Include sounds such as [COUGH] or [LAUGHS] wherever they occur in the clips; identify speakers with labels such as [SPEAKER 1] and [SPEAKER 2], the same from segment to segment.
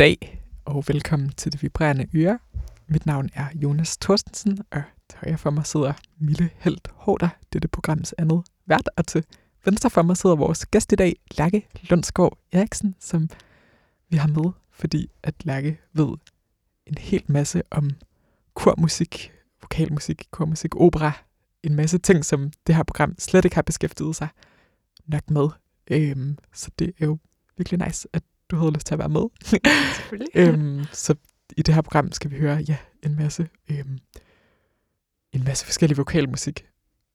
[SPEAKER 1] Goddag og velkommen til Det Vibrerende Øre. Mit navn er Jonas Thorstensen, og til højre for mig sidder Mille Helt Hårder, dette programs andet vært, og til venstre for mig sidder vores gæst i dag, Lærke Lundsgaard Eriksen, som vi har med, fordi at Lærke ved en hel masse om kormusik, vokalmusik, kormusik, opera, en masse ting, som det her program slet ikke har beskæftiget sig nok med. Øhm, så det er jo virkelig nice, at du havde lyst til at være med. [LAUGHS]
[SPEAKER 2] Selvfølgelig.
[SPEAKER 1] øhm, så i det her program skal vi høre ja, en masse øhm, en masse forskellig vokalmusik.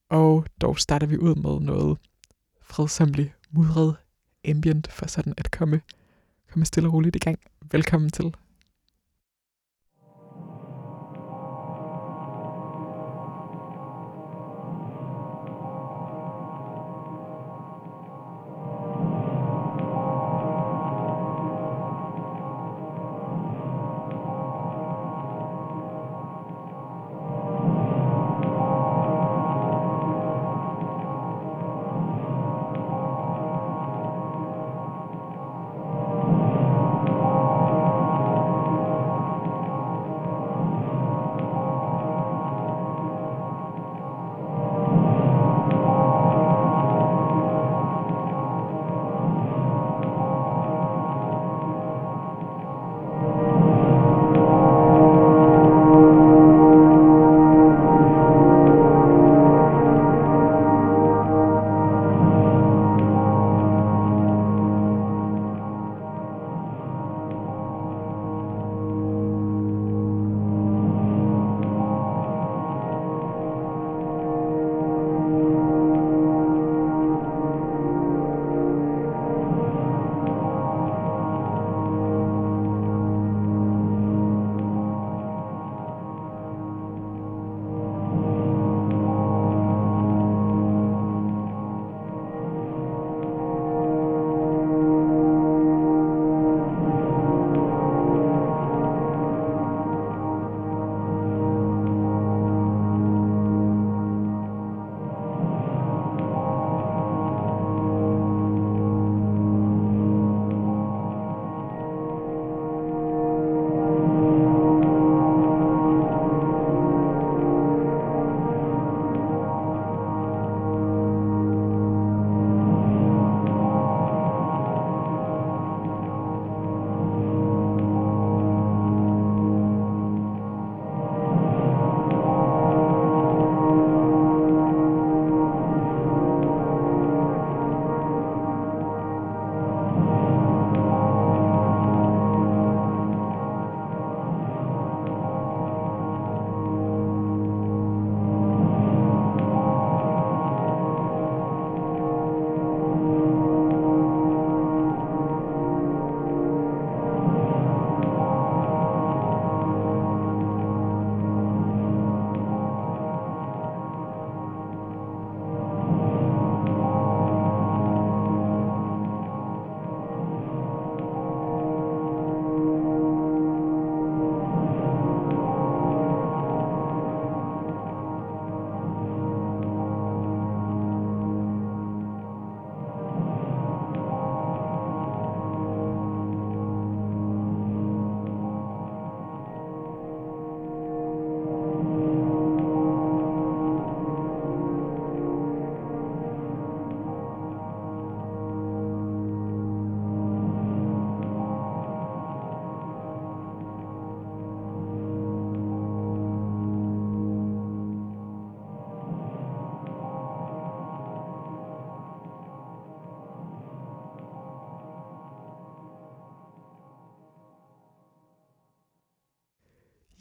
[SPEAKER 1] Og dog starter vi ud med noget fredsomlig, mudret ambient for sådan at komme, komme stille og roligt i gang. Velkommen til.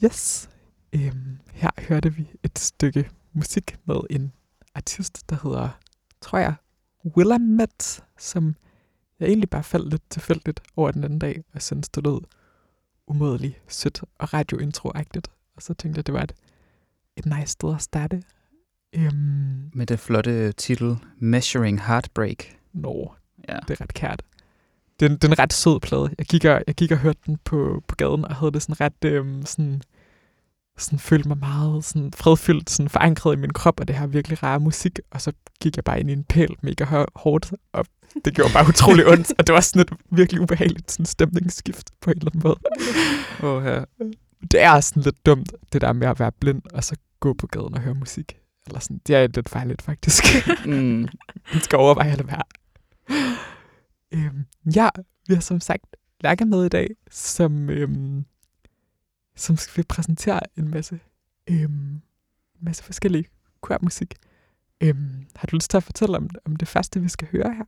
[SPEAKER 1] Yes. Øhm, her hørte vi et stykke musik med en artist, der hedder, tror jeg, Willamette, som jeg egentlig bare faldt lidt tilfældigt over den anden dag, og synes det lød umådeligt sødt og radiointro-agtigt. Og så tænkte jeg, det var et, et nice sted at starte. Øhm,
[SPEAKER 3] Med det flotte titel Measuring Heartbreak.
[SPEAKER 1] nå,
[SPEAKER 3] Ja.
[SPEAKER 1] det er ret kært. Det er, det er en ret sød plade. Jeg gik og, jeg gik og hørte den på, på gaden, og havde det sådan ret øhm, sådan sådan følte mig meget sådan fredfyldt, sådan forankret i min krop, og det her virkelig rare musik, og så gik jeg bare ind i en pæl mega hårdt, og det gjorde bare utrolig [LAUGHS] ondt, og det var sådan et virkelig ubehageligt sådan stemningsskift på en eller anden måde.
[SPEAKER 3] Åh, ja.
[SPEAKER 1] Det er sådan lidt dumt, det der med at være blind, og så gå på gaden og høre musik. Eller sådan, det er lidt fejligt faktisk. [LAUGHS]
[SPEAKER 3] Mm.
[SPEAKER 1] Man skal overveje at være. Øhm, ja, vi har som sagt Lærke med i dag, som, øhm, som vil præsentere en masse, øhm, masse forskellig queer-musik. Øhm, har du lyst til at fortælle om, om det første, vi skal høre her?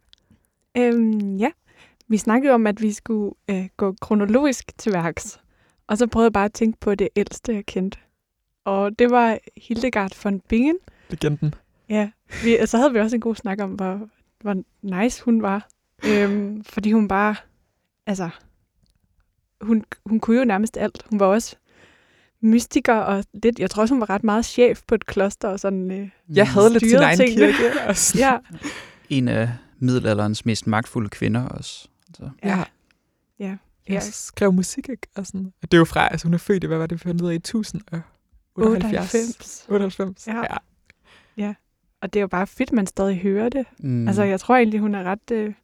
[SPEAKER 2] Øhm, ja, vi snakkede om, at vi skulle øh, gå kronologisk til værks. Og så prøvede jeg bare at tænke på det ældste, jeg kendte. Og det var Hildegard von Bingen.
[SPEAKER 1] Legenden.
[SPEAKER 2] Ja, vi, så havde vi også en god snak om, hvor, hvor nice hun var. Øhm, fordi hun bare, altså, hun, hun kunne jo nærmest alt. Hun var også mystiker og lidt, jeg tror også, hun var ret meget chef på et kloster og sådan. Øh,
[SPEAKER 1] Jeg havde lidt sin egen
[SPEAKER 2] tingene.
[SPEAKER 1] kirke. [LAUGHS] Og sådan.
[SPEAKER 2] ja,
[SPEAKER 3] En af middelalderens mest magtfulde kvinder også. Så.
[SPEAKER 1] ja.
[SPEAKER 2] ja,
[SPEAKER 1] Jeg
[SPEAKER 2] ja.
[SPEAKER 1] skrev musik, ikke? Og sådan. Og det er jo fra, altså hun er født i, hvad var det, vi fandt ud af, i 1078?
[SPEAKER 2] 98.
[SPEAKER 1] 98.
[SPEAKER 2] Ja.
[SPEAKER 1] ja.
[SPEAKER 2] Og det er jo bare fedt, man stadig hører det.
[SPEAKER 3] Mm.
[SPEAKER 2] Altså, jeg tror egentlig, hun er ret, øh,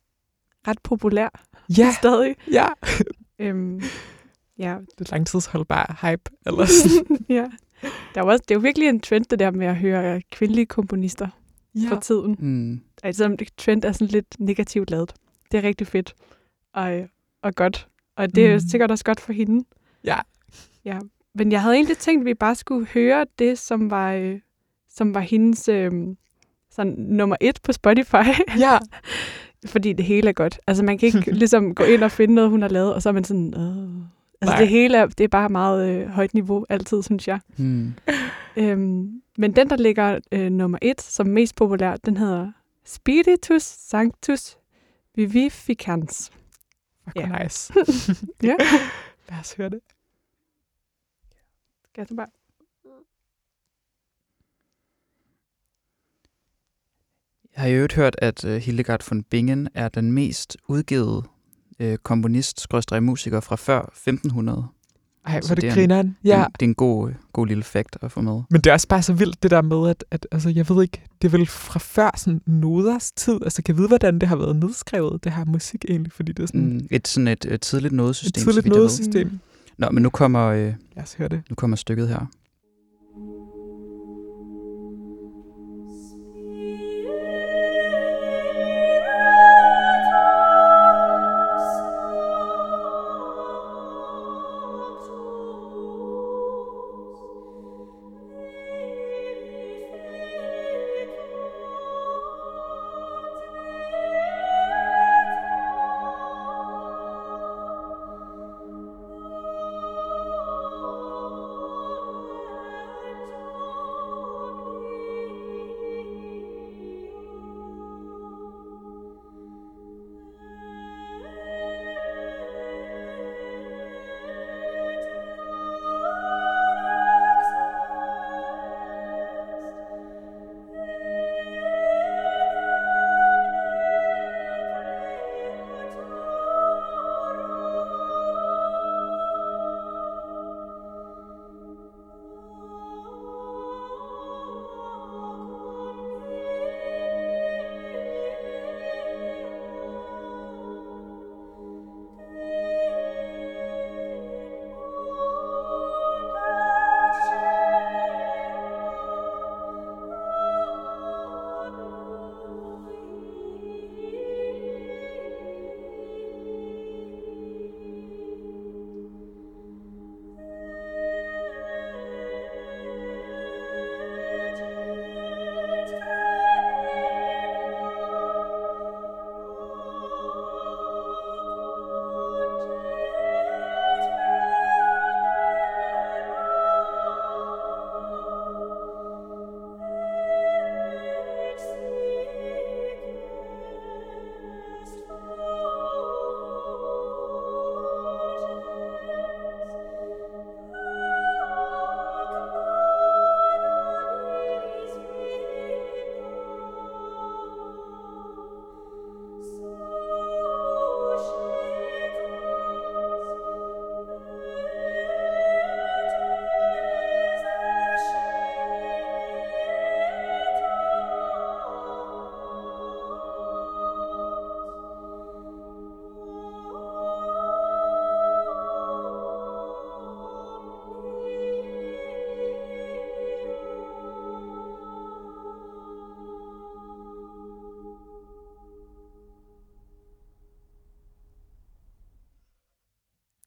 [SPEAKER 2] ret populær
[SPEAKER 1] Ja,
[SPEAKER 2] stadig.
[SPEAKER 1] ja.
[SPEAKER 2] Øhm, ja, [LAUGHS]
[SPEAKER 1] Det er langtidsholdbar hype. Eller sådan. [LAUGHS]
[SPEAKER 2] ja. Der er, også, det er jo virkelig en trend, det der med at høre kvindelige komponister ja. for tiden.
[SPEAKER 3] Mm.
[SPEAKER 2] Altså, trend er sådan lidt negativt lavet. Det er rigtig fedt og, og godt. Og det er
[SPEAKER 1] Mm.
[SPEAKER 2] mm. sikkert også godt for hende.
[SPEAKER 1] Ja.
[SPEAKER 2] Ja, men jeg havde egentlig tænkt, at vi bare skulle høre det, som var, øh, som var hendes øh, sådan, nummer et på Spotify.
[SPEAKER 1] Ja. [LAUGHS]
[SPEAKER 2] Fordi det hele er godt. Altså, man kan ikke [LAUGHS] ligesom gå ind og finde noget, hun har lavet, og så er man sådan... Øh. Altså,
[SPEAKER 1] Nej.
[SPEAKER 2] det hele er, det er bare meget øh, højt niveau, altid, synes jeg.
[SPEAKER 3] Mm. [LAUGHS]
[SPEAKER 2] Øhm, men den, der ligger øh, nummer et, som mest populær, den hedder Spiritus Sanctus Vivificans.
[SPEAKER 1] Fuck,
[SPEAKER 2] Ja.
[SPEAKER 1] ja. nice. [LAUGHS]
[SPEAKER 2] Ja.
[SPEAKER 1] Lad os høre det.
[SPEAKER 2] Skal jeg bare...
[SPEAKER 3] Jeg har jo øvrigt hørt, at uh, Hildegard von Bingen er den mest udgivet uh, komponist musiker fra før 1500.
[SPEAKER 1] Ej, hvor det,
[SPEAKER 3] det er
[SPEAKER 1] grineren.
[SPEAKER 3] Ja. Det, det er en god, øh, god lille fact at få med.
[SPEAKER 1] Men det er også bare så vildt, det der med, at, at altså, jeg ved ikke, det er vel fra før sådan noders tid. Altså, kan jeg vide, hvordan det har været nedskrevet, det her musik egentlig? Fordi det er sådan
[SPEAKER 3] Mm. Et sådan et, et tidligt
[SPEAKER 1] et
[SPEAKER 3] nodesystem. så
[SPEAKER 1] tidligt nodesystem.
[SPEAKER 3] Nå, men nu kommer, øh,
[SPEAKER 1] Lad os høre det.
[SPEAKER 3] nu kommer stykket her.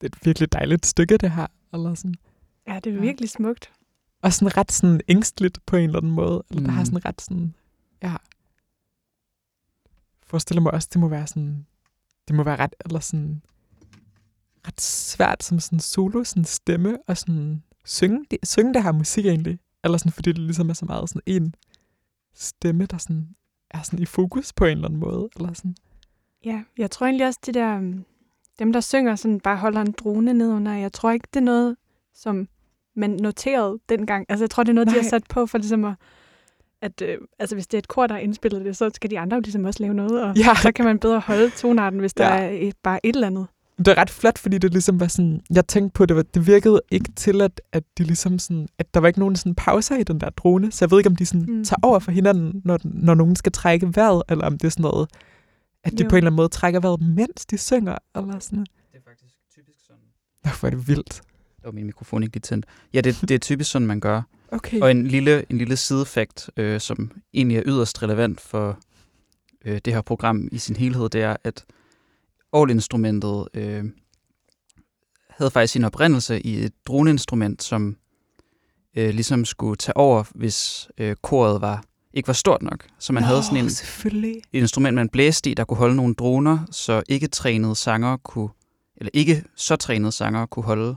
[SPEAKER 1] Det er et virkelig dejligt stykke, det her. Eller sådan.
[SPEAKER 2] Ja, det er
[SPEAKER 1] Ja.
[SPEAKER 2] virkelig smukt.
[SPEAKER 1] Og sådan ret sådan ængstligt på en eller anden måde. Eller mm. der har sådan ret sådan, ja. Forestiller mig også, det må være sådan, det må være ret, eller sådan, ret svært som sådan solo, sådan stemme, og sådan synge, det, synge det her musik egentlig. Eller sådan, fordi det ligesom er så meget sådan en stemme, der sådan er sådan i fokus på en eller anden måde. Eller sådan.
[SPEAKER 2] Ja, jeg tror egentlig også, det der, dem der synger, sådan bare holder en drone ned under, jeg tror ikke, det er noget, som man noterede dengang. Altså, jeg tror, det er noget, Nej. de har sat på for ligesom at, at øh, altså, hvis det er et kor, der har indspillet det, så skal de andre jo ligesom også lave noget, og
[SPEAKER 1] Ja.
[SPEAKER 2] så kan man bedre holde tonarten, hvis der
[SPEAKER 1] Ja.
[SPEAKER 2] er et, bare et eller andet.
[SPEAKER 1] Det er ret flot, fordi det ligesom var sådan, jeg tænkte på, det, var, det virkede ikke til, at, at de ligesom sådan, at der var ikke nogen sådan pauser i den der drone, så jeg ved ikke, om de sådan
[SPEAKER 2] mm.
[SPEAKER 1] tager over for hinanden, når, når nogen skal trække vejret, eller om det er sådan noget, at de
[SPEAKER 2] Jo.
[SPEAKER 1] på en eller anden måde trækker vejret, mens de synger, eller sådan.
[SPEAKER 3] Det er faktisk typisk sådan.
[SPEAKER 1] Hvor er det vildt.
[SPEAKER 3] Der var min mikrofon ikke lige tændt. Ja, det, det er typisk sådan, man gør.
[SPEAKER 1] Okay.
[SPEAKER 3] Og en lille, en lille sidefakt, øh, som egentlig er yderst relevant for øh, det her program i sin helhed, det er, at All-instrumentet øh, havde faktisk sin oprindelse i et droneinstrument, som øh, ligesom skulle tage over, hvis øh, koret var, ikke var stort nok. Så man
[SPEAKER 1] Nå,
[SPEAKER 3] havde sådan en, et instrument, man blæste i, der kunne holde nogle droner, så ikke trænede sanger kunne, eller ikke så trænede sanger kunne holde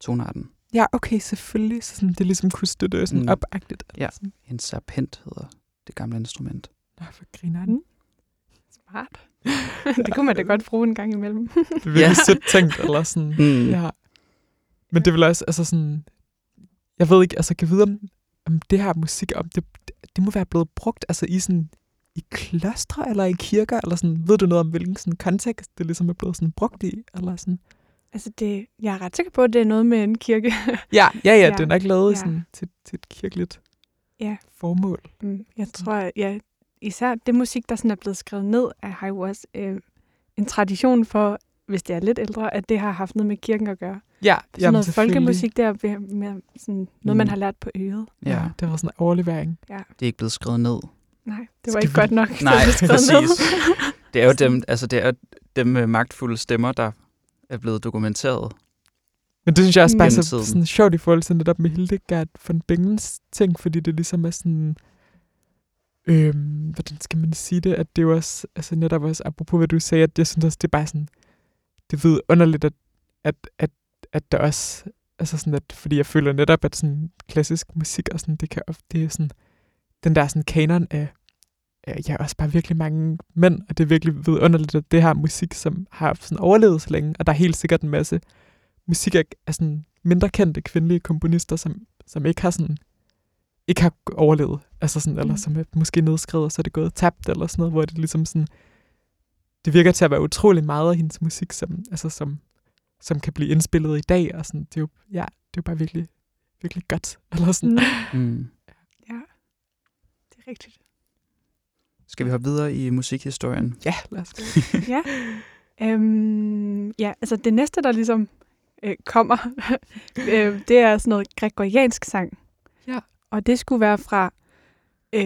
[SPEAKER 3] tonarten.
[SPEAKER 1] Ja, okay, selvfølgelig. Så sådan, det ligesom kunne støtte sådan
[SPEAKER 3] Mm.
[SPEAKER 1] opagtigt.
[SPEAKER 3] Ja.
[SPEAKER 1] Sådan.
[SPEAKER 3] En serpent hedder det gamle instrument.
[SPEAKER 1] Nå, for griner
[SPEAKER 2] Mm. Smart. [LAUGHS] det kunne man da godt bruge en gang imellem. [LAUGHS]
[SPEAKER 1] Det er virkelig
[SPEAKER 3] Ja.
[SPEAKER 1] sødt tænkt, eller sådan.
[SPEAKER 3] Mm.
[SPEAKER 1] Ja. Men det vil også, altså sådan, jeg ved ikke, altså kan vide, om, om det her musik, om det, det må være blevet brugt, altså i sådan, i klostre eller i kirker, eller sådan, ved du noget om, hvilken sådan kontekst det ligesom er blevet sådan brugt i, eller sådan?
[SPEAKER 2] altså, det, jeg er ret sikker på, at det er noget med en kirke. [LAUGHS]
[SPEAKER 1] Ja, ja, ja,
[SPEAKER 2] Ja.
[SPEAKER 1] det er nok lavet
[SPEAKER 2] Ja.
[SPEAKER 1] sådan, til, til et kirkeligt
[SPEAKER 2] Ja.
[SPEAKER 1] formål.
[SPEAKER 2] Mm, Jeg tror, at ja, især det musik, der sådan er blevet skrevet ned, jo også øh, en tradition for, hvis det er lidt ældre, at det har haft noget med kirken at gøre.
[SPEAKER 1] Ja,
[SPEAKER 2] Sådan noget folkemusik der, med, med sådan noget, man
[SPEAKER 3] Mm.
[SPEAKER 2] har lært på øret.
[SPEAKER 1] Ja. ja, det var sådan en overlevering.
[SPEAKER 2] Ja.
[SPEAKER 3] Det er ikke blevet skrevet ned.
[SPEAKER 2] Nej, det var
[SPEAKER 1] Skal
[SPEAKER 2] ikke
[SPEAKER 1] vi-
[SPEAKER 2] godt nok. [LAUGHS]
[SPEAKER 3] Nej,
[SPEAKER 2] skrevet ned.
[SPEAKER 3] præcis. [LAUGHS] Det er jo dem, altså det er dem med magtfulde stemmer, der er blevet dokumenteret.
[SPEAKER 1] Men det synes jeg også bare er så, sådan sjovt i forhold til netop med Hildegard von Bingens ting, fordi det ligesom er sådan, øhm, hvordan skal man sige det, at det er jo også, altså netop også, apropos hvad du sagde, at jeg synes også, det er bare sådan, det ved underligt, at, at, at, at der også, altså sådan, at, fordi jeg føler netop, at sådan klassisk musik og sådan, det kan ofte, det er sådan, den der sådan kanon af, ja, også bare virkelig mange mænd, og det er virkelig vidunderligt, at det her musik, som har sådan overlevet så længe, og der er helt sikkert en masse musik af, af sådan mindre kendte kvindelige komponister, som, som ikke har sådan ikke har overlevet, altså sådan, eller
[SPEAKER 2] Mm.
[SPEAKER 1] som er måske nedskrevet, og så er det gået tabt, eller sådan noget, hvor det ligesom sådan, det virker til at være utrolig meget af hendes musik, som, altså som, som kan blive indspillet i dag, og sådan, det er jo, ja, det er jo bare virkelig, virkelig godt, [LAUGHS] eller sådan.
[SPEAKER 2] Mm,
[SPEAKER 3] Mm.
[SPEAKER 2] ja, det er rigtigt.
[SPEAKER 3] Skal vi hoppe videre i musikhistorien?
[SPEAKER 1] Ja, lad os gå. [LAUGHS]
[SPEAKER 2] Ja. Øhm, ja, altså det næste, der ligesom øh, kommer, [LAUGHS] øh, det er sådan noget gregoriansk sang.
[SPEAKER 1] Ja.
[SPEAKER 2] Og det skulle være fra øh,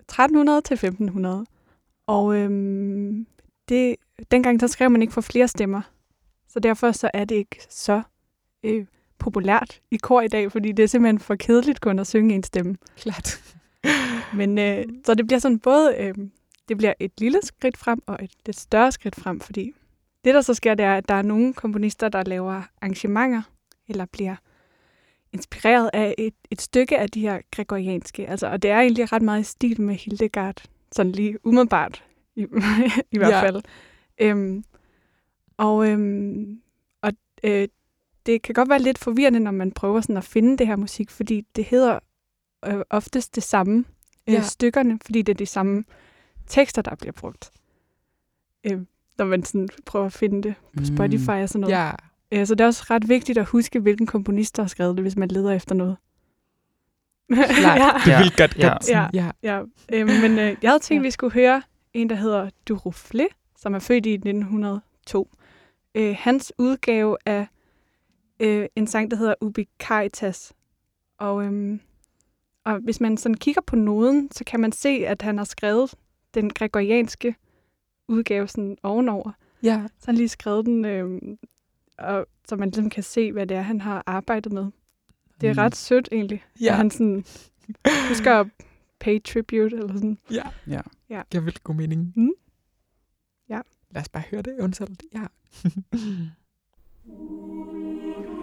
[SPEAKER 2] 1300 til 1500. Og øhm, det, dengang så skrev man ikke for flere stemmer. Så derfor så er det ikke så øh, populært i kor i dag, fordi det er simpelthen for kedeligt kun at synge en stemme.
[SPEAKER 1] Klart. [LAUGHS]
[SPEAKER 2] Men øh, så det bliver sådan både, øh, det bliver et lille skridt frem og et lidt større skridt frem, fordi det, der så sker, det er, at der er nogle komponister, der laver arrangementer, eller bliver inspireret af et, et stykke af de her gregorianske. Altså, og det er egentlig ret meget i stil med Hildegard, sådan lige umiddelbart, i, [LAUGHS] i hvert
[SPEAKER 1] Ja.
[SPEAKER 2] fald. Øhm, og øhm, og øh, det kan godt være lidt forvirrende, når man prøver sådan at finde det her musik, fordi det hedder øh, oftest det samme øh,
[SPEAKER 1] Ja.
[SPEAKER 2] stykkerne, fordi det er de samme tekster, der bliver brugt. Øh, når man sådan prøver at finde det på Spotify og sådan noget.
[SPEAKER 1] Ja,
[SPEAKER 2] Øh, så det er også ret vigtigt at huske, hvilken komponist der har skrevet det, hvis man leder efter noget.
[SPEAKER 1] klart. [LAUGHS]
[SPEAKER 2] ja,
[SPEAKER 1] Det
[SPEAKER 3] Ja.
[SPEAKER 1] vil godt,
[SPEAKER 3] Ja.
[SPEAKER 1] godt. sådan, ja.
[SPEAKER 2] ja. Øh, men øh, jeg havde tænkt,
[SPEAKER 1] Ja.
[SPEAKER 2] at vi skulle høre en, der hedder Durufle, som er født i 1902. Øh, hans udgave af øh, en sang, der hedder Ubicaritas. Og, øhm, og hvis man sådan kigger på noden, så kan man se, at han har skrevet den gregorianske udgave sådan ovenover.
[SPEAKER 1] ja.
[SPEAKER 2] Så han lige skrevet den øh, og, så man ligesom kan se, hvad det er, han har arbejdet med. Det er
[SPEAKER 1] Mm.
[SPEAKER 2] ret sødt egentlig,
[SPEAKER 1] Ja.
[SPEAKER 2] at han sådan [LAUGHS] husker at pay tribute, eller sådan.
[SPEAKER 1] Ja.
[SPEAKER 3] Ja.
[SPEAKER 2] Ja.
[SPEAKER 1] Giver virkelig god mening.
[SPEAKER 2] Mm. Ja.
[SPEAKER 1] Lad os bare høre det eventuelt. Ja. [LAUGHS]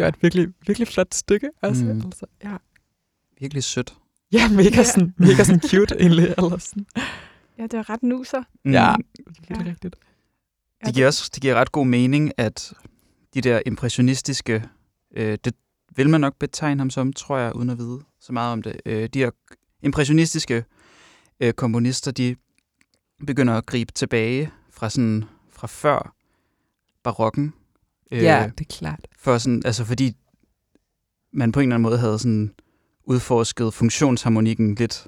[SPEAKER 1] Det var et virkelig, virkelig flot stykke også.
[SPEAKER 3] Mm.
[SPEAKER 1] Altså, ja.
[SPEAKER 3] Virkelig sødt.
[SPEAKER 1] ja, mega,
[SPEAKER 2] Ja.
[SPEAKER 1] sådan, mega sådan cute [LAUGHS] egentlig. Eller sådan.
[SPEAKER 2] Ja, det er ret nuser.
[SPEAKER 3] Mm.
[SPEAKER 1] Ja, virkelig
[SPEAKER 2] Ja.
[SPEAKER 1] rigtigt.
[SPEAKER 2] Ja,
[SPEAKER 3] Det giver også det giver ret god mening, at de der impressionistiske, øh, det vil man nok betegne ham som, tror jeg, uden at vide så meget om det. Øh, de her impressionistiske øh, komponister, de begynder at gribe tilbage fra sådan fra før barokken. Øh,
[SPEAKER 1] Ja, det er klart.
[SPEAKER 3] For sådan, altså fordi man på en eller anden måde havde sådan udforsket funktionsharmonikken lidt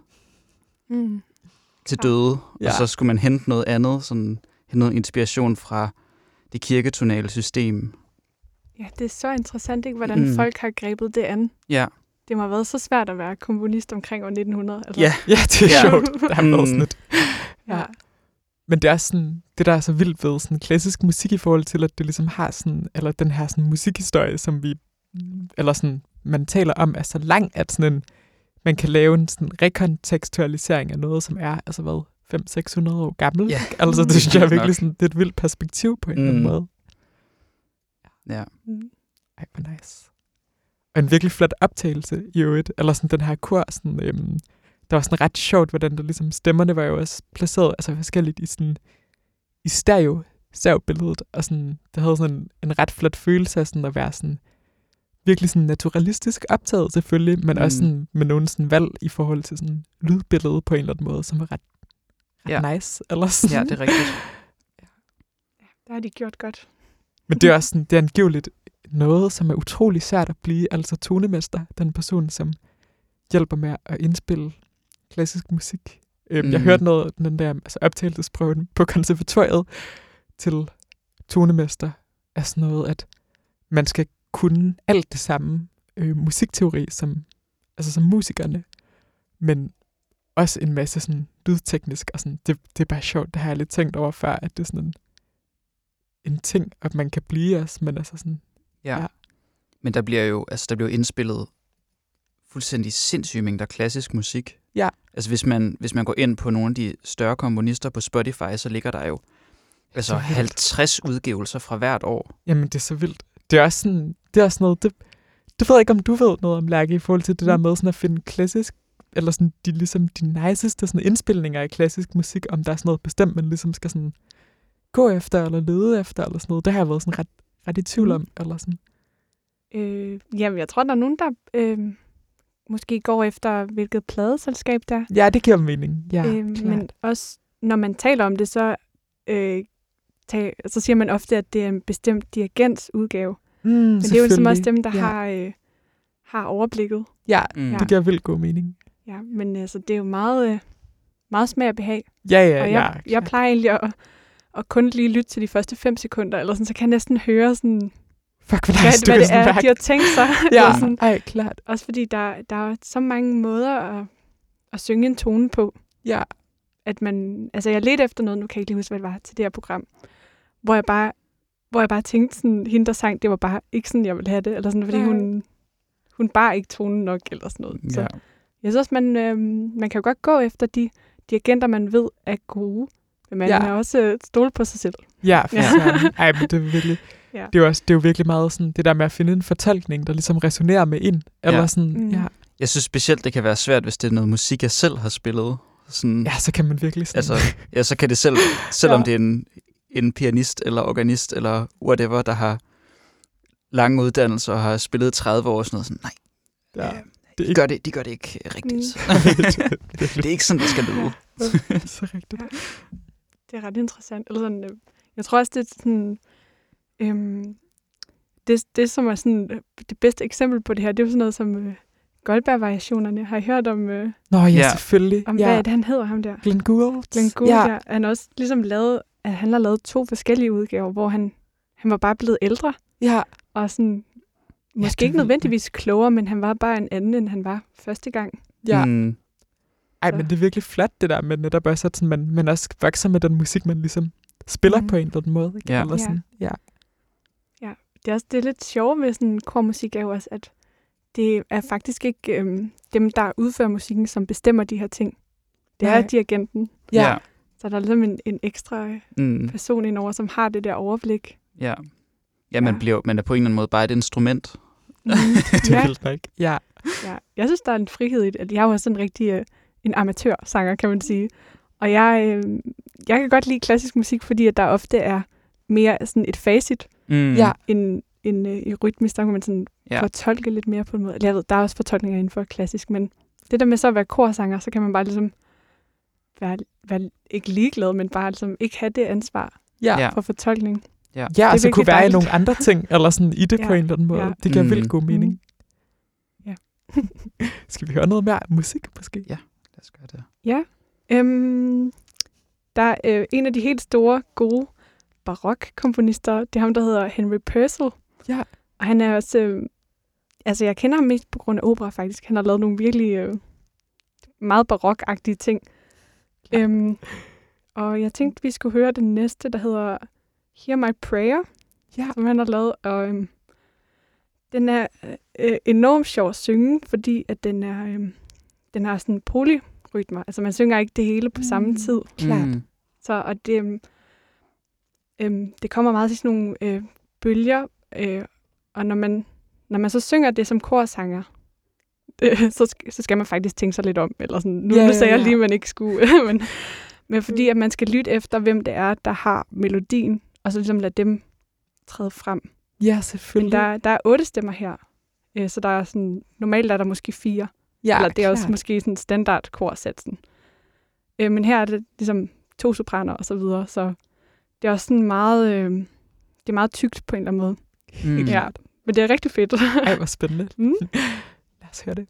[SPEAKER 2] Mm.
[SPEAKER 3] til døde,
[SPEAKER 1] Ja.
[SPEAKER 3] og så skulle man hente noget andet, sådan hente noget inspiration fra det kirketonale system.
[SPEAKER 2] Ja, det er så interessant, ikke, hvordan
[SPEAKER 3] Mm.
[SPEAKER 2] folk har grebet det an.
[SPEAKER 3] Ja,
[SPEAKER 2] Det må have været så svært at være komponist omkring år 1900. Altså.
[SPEAKER 3] ja,
[SPEAKER 1] Ja, det er
[SPEAKER 3] Ja.
[SPEAKER 1] sjovt. Der har været
[SPEAKER 3] Mm.
[SPEAKER 1] sådan et
[SPEAKER 2] ja.
[SPEAKER 1] Men det er sådan, det der er så vildt ved sådan klassisk musik i forhold til, at det ligesom har sådan, eller den her sådan musikhistorie, som vi, eller sådan, man taler om, er så lang, at sådan en, man kan lave en sådan rekontekstualisering af noget, som er, altså hvad, 500-600 år gammel.
[SPEAKER 3] Ja. [LAUGHS]
[SPEAKER 1] Altså det synes jeg er virkelig sådan, det er et vildt perspektiv på en eller anden
[SPEAKER 3] Mm.
[SPEAKER 1] måde.
[SPEAKER 3] ja.
[SPEAKER 2] Mm.
[SPEAKER 1] Ej, hvor nice. Og en virkelig flot optagelse i øvrigt, eller sådan den her kor, sådan, øhm, der var sådan ret sjovt, hvordan der ligesom, stemmerne var jo også placeret, altså forskelligt i sådan, i stereo, stereo-billedet, og sådan, det havde sådan en, en ret flot følelse af sådan at være sådan, virkelig sådan naturalistisk optaget selvfølgelig, men mm. også sådan med nogle sådan valg i forhold til sådan lydbilledet på en eller anden måde, som var ret, ret
[SPEAKER 3] Ja.
[SPEAKER 1] ja. nice. Eller sådan.
[SPEAKER 3] ja, det er rigtigt. [LAUGHS]
[SPEAKER 2] Det har de gjort godt.
[SPEAKER 1] Men det er også sådan, det er angiveligt noget, som er utrolig svært at blive, altså tonemester, den person, som hjælper med at indspille klassisk musik. Øhm, Jeg
[SPEAKER 3] Mhm.
[SPEAKER 1] hørte noget, den der altså optagelsesprøven på konservatoriet til tonemester, er sådan noget, at man skal kunne alt det samme øh, musikteori, som, altså som musikerne, men også en masse sådan lydteknisk, og sådan, det, det er bare sjovt, det har jeg lidt tænkt over før, at det er sådan en, en ting, at man kan blive os, men altså sådan,
[SPEAKER 3] Ja.
[SPEAKER 1] Ja.
[SPEAKER 3] Men der bliver jo altså, der bliver jo indspillet fuldstændig sindssyge mængder klassisk musik.
[SPEAKER 1] Ja.
[SPEAKER 3] Altså hvis man, hvis man går ind på nogle af de større komponister på Spotify, så ligger der jo altså
[SPEAKER 1] Så vildt.
[SPEAKER 3] 50 udgivelser fra hvert år.
[SPEAKER 1] jamen det er så vildt. Det er også sådan, det er også noget, det, Det ved jeg ikke, om du ved noget om, Lærke, i forhold til det der
[SPEAKER 2] Mm.
[SPEAKER 1] med sådan at finde klassisk, eller sådan de, ligesom de niceste sådan indspilninger af klassisk musik, om der er sådan noget bestemt, man ligesom skal sådan gå efter, eller lede efter, eller sådan noget. Det har jeg været sådan ret, ret i tvivl
[SPEAKER 2] Mm.
[SPEAKER 1] om, eller sådan.
[SPEAKER 2] Øh, jamen, jeg tror, der er nogen, der øh, måske går efter, hvilket pladeselskab der er.
[SPEAKER 1] Ja, det giver mening. Ja,
[SPEAKER 2] øhm,
[SPEAKER 1] klart.
[SPEAKER 2] men også, når man taler om det, så, øh, tag, så siger man ofte, at det er en bestemt dirigents udgave.
[SPEAKER 1] mm,
[SPEAKER 2] Men det er jo ligesom også dem, der
[SPEAKER 1] ja.
[SPEAKER 2] har, øh, har overblikket.
[SPEAKER 1] Ja,
[SPEAKER 3] Mm.
[SPEAKER 1] det giver vildt god mening.
[SPEAKER 2] Ja, men altså, det er jo meget, øh, meget smag og behag.
[SPEAKER 1] Ja, ja,
[SPEAKER 2] og
[SPEAKER 1] ja.
[SPEAKER 2] jeg, jeg plejer egentlig at, at kun lige lytte til de første fem sekunder, eller sådan, så kan jeg næsten høre, sådan,
[SPEAKER 1] Fuck, hvor
[SPEAKER 2] hvad,
[SPEAKER 1] du
[SPEAKER 2] hvad
[SPEAKER 1] kan
[SPEAKER 2] det er,
[SPEAKER 1] mærke.
[SPEAKER 2] de har tænkt sig. [LAUGHS]
[SPEAKER 1] Ja,
[SPEAKER 2] sådan,
[SPEAKER 1] ej, klart.
[SPEAKER 2] også fordi der, der er så mange måder at, at synge en tone på,
[SPEAKER 1] Ja,
[SPEAKER 2] at man, altså jeg ledte efter noget, nu kan jeg ikke lige huske, hvad det var til det her program, hvor jeg bare, hvor jeg bare tænkte sådan, hende der sang, det var bare ikke sådan, jeg ville have det, eller sådan, fordi
[SPEAKER 1] Nej.
[SPEAKER 2] hun, hun bare ikke tonen nok, eller sådan noget. Så
[SPEAKER 3] Ja.
[SPEAKER 2] jeg synes også, man, øh, man kan jo godt gå efter de dirigenter, man ved er gode, men man
[SPEAKER 1] Ja.
[SPEAKER 2] er også øh, stole på sig selv.
[SPEAKER 1] ja, for
[SPEAKER 2] Ja.
[SPEAKER 1] Ej, men det er virkelig...
[SPEAKER 2] Ja.
[SPEAKER 1] Det er, jo også, det er jo virkelig meget sådan, det der med at finde en fortolkning, der ligesom resonerer med en. Eller
[SPEAKER 3] Ja.
[SPEAKER 1] sådan,
[SPEAKER 2] Mm.
[SPEAKER 1] ja.
[SPEAKER 3] Jeg synes specielt, det kan være svært, hvis det er noget musik, jeg selv har spillet. Sådan,
[SPEAKER 1] ja, så kan man virkelig sådan...
[SPEAKER 3] altså, ja, så kan det selv, [LAUGHS] selvom
[SPEAKER 2] Ja.
[SPEAKER 3] det er en, en pianist eller organist eller whatever, der har lange uddannelser og har spillet i 30 år og sådan noget, sådan, nej,
[SPEAKER 1] ja,
[SPEAKER 3] øh,
[SPEAKER 1] det
[SPEAKER 3] de, gør det, de gør det ikke rigtigt. [LAUGHS] [LAUGHS] det er ikke sådan, det skal lyde.
[SPEAKER 1] ikke så rigtigt.
[SPEAKER 2] Det er ret interessant. Eller sådan, øh, jeg tror også, det er sådan... Øhm, det, det, som er sådan, øh, det bedste eksempel på det her, det er jo sådan noget som øh, Goldberg-variationerne. Har I hørt om, øh,
[SPEAKER 1] Nå ja,
[SPEAKER 3] Ja.
[SPEAKER 1] selvfølgelig.
[SPEAKER 2] om
[SPEAKER 1] ja.
[SPEAKER 2] hvad er det, han hedder, ham der?
[SPEAKER 1] Glenn Gould.
[SPEAKER 2] Glenn Gould,
[SPEAKER 1] ja.
[SPEAKER 2] ja. Han har også ligesom lavet, at han har lavet to forskellige udgaver, hvor han, han var bare blevet ældre,
[SPEAKER 1] ja.
[SPEAKER 2] og sådan, måske
[SPEAKER 1] er
[SPEAKER 2] ikke nødvendigvis klogere, men han var bare en anden, end han var første gang.
[SPEAKER 1] ja.
[SPEAKER 3] Mm,
[SPEAKER 1] Ej,
[SPEAKER 2] Så.
[SPEAKER 1] men det er virkelig flot, det der med netop også, at sådan, man, man også vokser med den musik, man ligesom spiller
[SPEAKER 2] Mhm.
[SPEAKER 1] på en eller anden måde. Ikke?
[SPEAKER 3] Ja.
[SPEAKER 1] Eller
[SPEAKER 2] Ja.
[SPEAKER 1] sådan, ja.
[SPEAKER 2] Det er også det er lidt sjovt med sådan kormusik, er jo også, at det er faktisk ikke øhm, dem, der udfører musikken, som bestemmer de her ting. Det
[SPEAKER 1] Nej.
[SPEAKER 2] er dirigenten.
[SPEAKER 1] Ja.
[SPEAKER 3] ja.
[SPEAKER 2] Så der er ligesom en, en ekstra øh,
[SPEAKER 3] Mm,
[SPEAKER 2] person indover, som har det der overblik.
[SPEAKER 3] ja. Ja, man,
[SPEAKER 2] Ja.
[SPEAKER 3] bliver, man er på en eller anden måde bare et instrument.
[SPEAKER 2] Mm. [LAUGHS]
[SPEAKER 1] det er
[SPEAKER 2] ja.
[SPEAKER 1] Ja.
[SPEAKER 2] ja. Jeg synes, der er en frihed i det. at Jeg er jo også en rigtig øh, en amatørsanger, kan man sige. Og jeg, øh, jeg kan godt lide klassisk musik, fordi at der ofte er mere sådan et facit
[SPEAKER 3] Mm,
[SPEAKER 1] Ja.
[SPEAKER 2] end, end øh, i rytmisk. Der kan man sådan
[SPEAKER 3] Ja.
[SPEAKER 2] ja. fortolke lidt mere på en måde. Jeg ved, der er også fortolkninger inden for klassisk, men det der med så at være korsanger, så kan man bare ligesom være, være ikke ligeglad, men bare ligesom ikke have det ansvar
[SPEAKER 1] Ja.
[SPEAKER 3] Ja.
[SPEAKER 1] ja.
[SPEAKER 2] for fortolkning.
[SPEAKER 3] Ja.
[SPEAKER 1] Ja, og
[SPEAKER 2] er
[SPEAKER 1] så kunne
[SPEAKER 2] virkelig
[SPEAKER 1] være i
[SPEAKER 2] dejligt.
[SPEAKER 1] nogle andre ting, eller sådan i det
[SPEAKER 2] Ja.
[SPEAKER 1] på en eller anden måde.
[SPEAKER 2] Ja.
[SPEAKER 1] Det giver
[SPEAKER 3] Mm.
[SPEAKER 1] vildt god mening.
[SPEAKER 2] Mm. Ja. [LAUGHS]
[SPEAKER 1] Skal vi høre noget mere musik, måske?
[SPEAKER 3] Lad os gøre det.
[SPEAKER 2] Øhm, der er øh, en af de helt store, gode barokkomponister. Det er ham, der hedder Henry Purcell.
[SPEAKER 1] Ja.
[SPEAKER 2] Og han er også... Øh, altså, jeg kender ham mest på grund af opera, faktisk. Han har lavet nogle virkelig øh, meget barokagtige ting. Øhm, og jeg tænkte, vi skulle høre den næste, der hedder Hear My Prayer,
[SPEAKER 1] Ja.
[SPEAKER 2] som han har lavet. Og øhm, den er øh, enormt sjov at synge, fordi at den er øh, den har sådan polyrytmer. Altså man synger ikke det hele på samme
[SPEAKER 1] Mm.
[SPEAKER 2] tid.
[SPEAKER 1] Klart.
[SPEAKER 3] Mm,
[SPEAKER 2] Så og det, øhm, det kommer meget til sådan nogle øh, bølger, øh, og når man, når man så synger det som korsanger, [LAUGHS] øh, så, så skal man faktisk tænke sig lidt om. Eller sådan. Nu,
[SPEAKER 1] Ja,
[SPEAKER 2] nu
[SPEAKER 1] ja,
[SPEAKER 2] sagde jeg lige, at man ikke skulle, [LAUGHS] men, men fordi at man skal lytte efter, hvem det er, der har melodien, og så ligesom lade dem træde frem.
[SPEAKER 1] Ja,
[SPEAKER 2] Men
[SPEAKER 1] selvfølgelig.
[SPEAKER 2] der, der er otte stemmer her, øh, så der er sådan, normalt er der måske fire.
[SPEAKER 1] ja,
[SPEAKER 2] Eller det er også
[SPEAKER 1] klart.
[SPEAKER 2] måske sådan standard korsatsen. Øh, men her er det ligesom to sopraner og så videre, så det er også sådan meget, øh, det er meget tykt på en eller anden måde.
[SPEAKER 3] mm.
[SPEAKER 2] Ja, men det er rigtig fedt.
[SPEAKER 1] Ej, hvor spændende.
[SPEAKER 2] Mm.
[SPEAKER 1] Lad os høre det.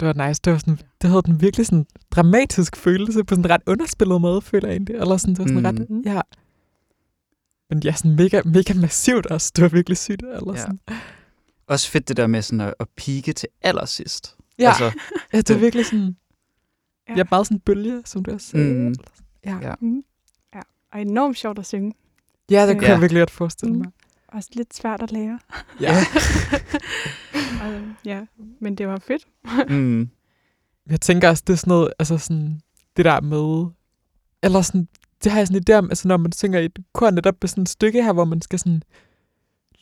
[SPEAKER 1] Det var nice. Det, var sådan, det havde den virkelig sådan dramatisk følelse på sådan en ret underspillet måde, føler jeg egentlig. Eller sådan, det var sådan
[SPEAKER 3] Mm.
[SPEAKER 1] ret, ja. Men ja, sådan mega, mega massivt også. Det var virkelig sygt. Eller
[SPEAKER 3] Ja.
[SPEAKER 1] sådan.
[SPEAKER 3] Også fedt det der med sådan at, at pike til allersidst.
[SPEAKER 1] Ja,
[SPEAKER 3] Altså, [LAUGHS]
[SPEAKER 1] ja, det er virkelig sådan,
[SPEAKER 2] Ja.
[SPEAKER 1] ja, meget sådan bølge, som du også sagde.
[SPEAKER 3] Mm.
[SPEAKER 1] Ja.
[SPEAKER 3] Ja.
[SPEAKER 2] Mm. Ja. Og enormt sjovt at synge.
[SPEAKER 1] ja, det kunne
[SPEAKER 3] Ja.
[SPEAKER 1] jeg virkelig godt forestille
[SPEAKER 2] Mm. Også lidt svært at lære.
[SPEAKER 1] Ja. [LAUGHS]
[SPEAKER 2] Og, ja, men det var fedt.
[SPEAKER 3] mm.
[SPEAKER 1] Jeg tænker også, det er sådan noget, altså sådan, det der med, eller sådan, det har jeg sådan en idé om, altså når man synger i et kor netop på sådan et stykke her, hvor man skal sådan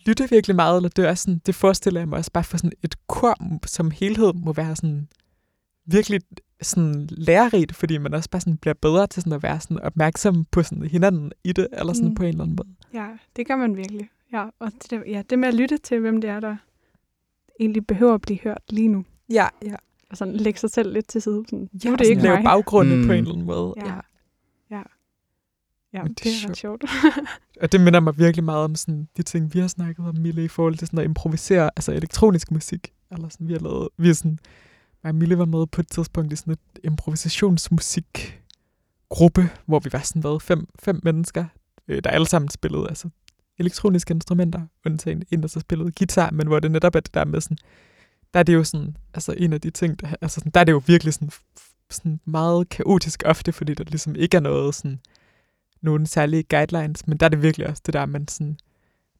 [SPEAKER 1] lytte virkelig meget, eller det er sådan, det forestiller jeg mig også bare for sådan et kor som helhed må være sådan virkelig sådan lærerigt, fordi man også bare sådan bliver bedre til sådan at være sådan opmærksom på sådan hinanden i det, eller sådan
[SPEAKER 2] mm.
[SPEAKER 1] på en eller anden måde.
[SPEAKER 2] Ja, det gør man virkelig. Ja, og det, ja, det med at lytte til, hvem det er, der egentlig behøver at blive hørt lige nu.
[SPEAKER 1] Ja, ja.
[SPEAKER 2] Og sådan lægge sig selv lidt til side. Sådan,
[SPEAKER 1] Ja,
[SPEAKER 2] nu er det ikke
[SPEAKER 1] lave
[SPEAKER 2] mig.
[SPEAKER 1] baggrunde
[SPEAKER 3] Mm.
[SPEAKER 1] på en eller anden måde.
[SPEAKER 2] Ja.
[SPEAKER 1] Ja.
[SPEAKER 2] Ja,
[SPEAKER 1] Men
[SPEAKER 2] det,
[SPEAKER 1] det er
[SPEAKER 2] er ret sjovt. [LAUGHS]
[SPEAKER 1] Og det minder mig virkelig meget om sådan, de ting, vi har snakket om, Mille, i forhold til sådan at improvisere, altså elektronisk musik. Eller sådan, vi har lavet, vi er sådan, mig og Mille var med på et tidspunkt i sådan et improvisationsmusikgruppe, hvor vi var sådan været fem, fem mennesker, øh, der alle sammen spillede altså, elektroniske instrumenter, undtagen en, der så spillede guitar, men hvor det netop er det der med sådan, der er det jo sådan, altså en af de ting, der, altså sådan, der er det jo virkelig sådan, sådan meget kaotisk ofte, fordi der ligesom ikke er noget sådan, nogle særlige guidelines, men der er det virkelig også det der, man, sådan,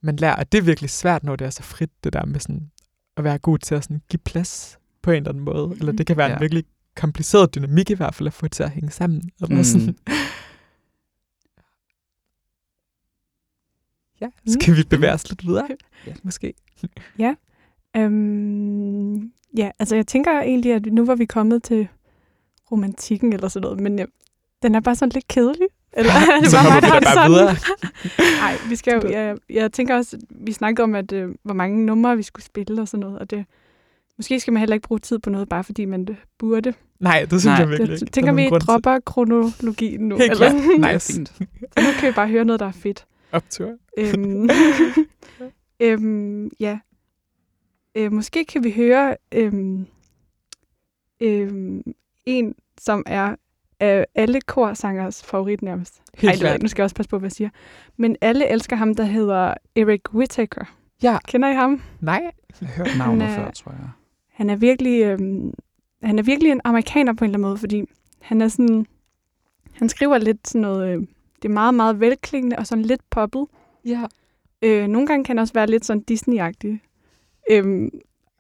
[SPEAKER 1] man lærer, og det er virkelig svært, når det er så frit, det der med sådan, at være god til at sådan, give plads på en eller anden måde, eller det kan være. Ja. en virkelig kompliceret dynamik i hvert fald, at få det til at hænge sammen. Eller
[SPEAKER 3] Mm.
[SPEAKER 1] sådan. Ja, skal vi bevæge os lidt videre? Ja, måske. [LAUGHS]
[SPEAKER 2] Øhm, ja, altså jeg tænker egentlig, at nu var vi kommet til romantikken eller sådan noget, men ja, den er bare sådan lidt kedelig. [LAUGHS] Eller er [LAUGHS] det
[SPEAKER 1] Så
[SPEAKER 2] bare
[SPEAKER 1] hopper
[SPEAKER 2] mig,
[SPEAKER 1] vi
[SPEAKER 2] der
[SPEAKER 1] da
[SPEAKER 2] har det
[SPEAKER 1] bare
[SPEAKER 2] sådan?
[SPEAKER 1] videre.
[SPEAKER 2] Nej, vi skal jo, jeg, jeg tænker også, vi snakkede om, at øh, hvor mange numre vi skulle spille og sådan noget, og det, måske skal man heller ikke bruge tid på noget, bare fordi man det burde.
[SPEAKER 1] Nej, det synes
[SPEAKER 3] Nej,
[SPEAKER 1] jeg virkelig
[SPEAKER 2] Jeg
[SPEAKER 1] ikke.
[SPEAKER 2] tænker,
[SPEAKER 1] er
[SPEAKER 2] vi
[SPEAKER 1] til.
[SPEAKER 2] dropper kronologien nu.
[SPEAKER 1] Helt
[SPEAKER 2] eller
[SPEAKER 1] klart. Nej.
[SPEAKER 3] Nice. Fint.
[SPEAKER 2] Så nu kan vi bare høre noget, der er fedt.
[SPEAKER 1] Optur.
[SPEAKER 2] øhm, [LAUGHS] øhm, ja. Øh, måske kan vi høre øhm, øhm, en, som er øh, alle korsangers favorit nærmest.
[SPEAKER 1] Helt
[SPEAKER 2] Ej, det ved nu skal jeg også passe på, hvad jeg siger. Men alle elsker ham, der hedder Eric Whittaker.
[SPEAKER 1] Ja.
[SPEAKER 2] Kender I ham?
[SPEAKER 1] Nej.
[SPEAKER 3] Jeg har hørt navnet
[SPEAKER 2] er-
[SPEAKER 3] før, tror jeg.
[SPEAKER 2] Han er virkelig, øhm, han er virkelig en amerikaner på en eller anden måde, fordi han er sådan, han skriver lidt sådan noget, øh, det er meget, meget velklingende og sådan lidt poppet.
[SPEAKER 1] Ja.
[SPEAKER 2] Øh, nogle gange kan han også være lidt sådan Disney-agtig. Øhm,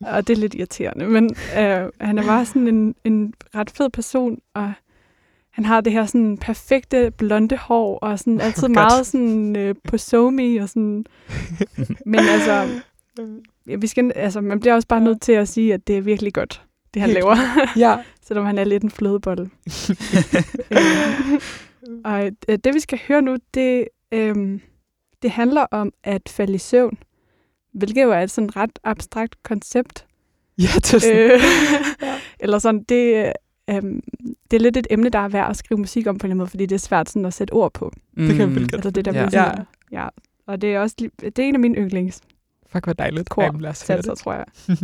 [SPEAKER 2] og det er lidt irriterende, men øh, han er bare sådan en, en ret fed person, og han har det her sådan perfekte blonde hår, og sådan [LAUGHS] altid meget sådan øh, på somi og sådan. [LAUGHS] Men altså, ja, vi skal, altså, man bliver også bare nødt til at sige, at det er virkelig godt, det han
[SPEAKER 1] Helt
[SPEAKER 2] laver,
[SPEAKER 1] Ja. [LAUGHS]
[SPEAKER 2] selvom han er lidt en flødebolle. Øh, og øh, det, vi skal høre nu, det, øhm, det handler om at falde i søvn, hvilket jo er et sådan ret abstrakt koncept.
[SPEAKER 1] Ja, det er sådan.
[SPEAKER 2] Øh, [LAUGHS] [LAUGHS] eller sådan, det, øhm, det er lidt et emne, der er værd at skrive musik om på en måde, fordi det er svært sådan at sætte ord på.
[SPEAKER 1] Det kan jeg
[SPEAKER 3] Mm.
[SPEAKER 2] Altså det der
[SPEAKER 3] Ja.
[SPEAKER 2] sådan, ja. ja. Og det er også det er en af mine yndlings
[SPEAKER 1] Fuck, hvor dejligt.
[SPEAKER 2] Kor.
[SPEAKER 1] Ej, men lad os høre det.
[SPEAKER 2] tror jeg. [LAUGHS]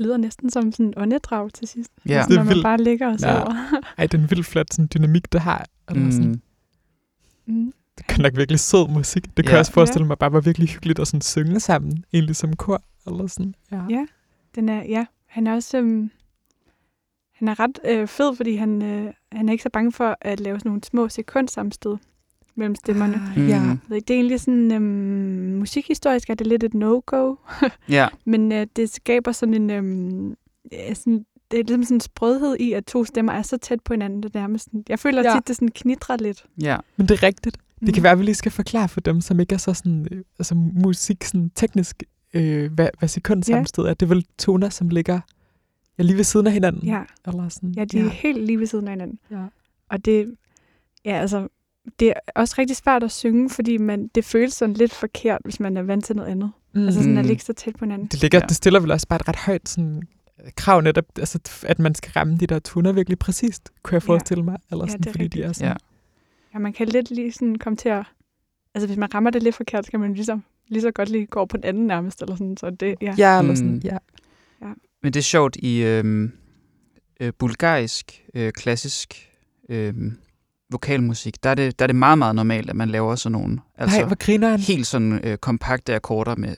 [SPEAKER 2] lyder næsten som sådan en åndedrag til sidst.
[SPEAKER 3] Ja.
[SPEAKER 1] Det er
[SPEAKER 2] når man bare ligger og
[SPEAKER 1] Ja.
[SPEAKER 2] sover.
[SPEAKER 1] Ej, den vildt flot sådan, dynamik, det har. Eller sådan,
[SPEAKER 3] Mm.
[SPEAKER 2] Mm.
[SPEAKER 1] det kan nok virkelig sød musik. Det kan
[SPEAKER 3] Ja.
[SPEAKER 1] jeg også forestille mig bare var virkelig hyggeligt at sådan synge sammen, egentlig som kor. Eller sådan. Ja.
[SPEAKER 2] Ja. Den er, ja, han er også, øhm, han er ret øh, fed, fordi han, øh, han er ikke så bange for at lave sådan nogle små sekundsammenstød mellem stemmerne.
[SPEAKER 1] Ah, ja.
[SPEAKER 3] Mm.
[SPEAKER 2] Ikke, Det er egentlig sådan, øhm, musikhistorisk er det lidt et no-go, [LAUGHS]
[SPEAKER 3] Ja,
[SPEAKER 2] men øh, det skaber sådan en, øhm, ja, sådan, det er ligesom sådan en sprødhed i, at to stemmer er så tæt på hinanden, det er nærmest sådan, jeg føler
[SPEAKER 1] Ja.
[SPEAKER 2] ja. tit, det sådan knitrer lidt.
[SPEAKER 3] ja.
[SPEAKER 1] Men det er rigtigt. Det kan
[SPEAKER 2] Mm.
[SPEAKER 1] være, at vi lige skal forklare for dem, som ikke er så sådan, øh, altså musik sådan teknisk, øh, hvad, hvad sekundsammenstød er. Det er vel toner, som ligger ja, lige ved siden af hinanden.
[SPEAKER 2] Ja,
[SPEAKER 1] Eller sådan.
[SPEAKER 2] ja, de er helt lige ved siden af hinanden.
[SPEAKER 1] ja.
[SPEAKER 2] Og det, ja, altså, det er også rigtig svært at synge, fordi man, det føles sådan lidt forkert, hvis man er vant til noget andet.
[SPEAKER 1] Mm.
[SPEAKER 2] Altså sådan at
[SPEAKER 3] Mm.
[SPEAKER 2] ligge så tæt på hinanden.
[SPEAKER 1] det, ligger,
[SPEAKER 3] Ja.
[SPEAKER 1] det stiller vel også bare et ret højt sådan, øh, krav netop, altså, at man skal ramme de der toner virkelig præcist, kunne jeg
[SPEAKER 2] Ja.
[SPEAKER 1] forestille mig. Eller
[SPEAKER 2] Ja,
[SPEAKER 1] sådan,
[SPEAKER 2] det er
[SPEAKER 1] fordi de er
[SPEAKER 2] rigtigt.
[SPEAKER 1] sådan,
[SPEAKER 3] Ja.
[SPEAKER 2] Ja, man kan lidt lige sådan komme til at... Altså hvis man rammer det lidt forkert, så kan man ligesom, lige så godt lige gå på den anden nærmest, eller sådan. Så det, ja.
[SPEAKER 1] ja, eller
[SPEAKER 3] Mm.
[SPEAKER 1] sådan, ja.
[SPEAKER 3] Men det er sjovt i øhm, øh, bulgarisk, øh, klassisk øhm, vokalmusik, der er, det, der er det meget, meget normalt, at man laver sådan nogle altså,
[SPEAKER 1] Nej, hvor griner han?
[SPEAKER 3] helt sådan øh, kompakte akkorder med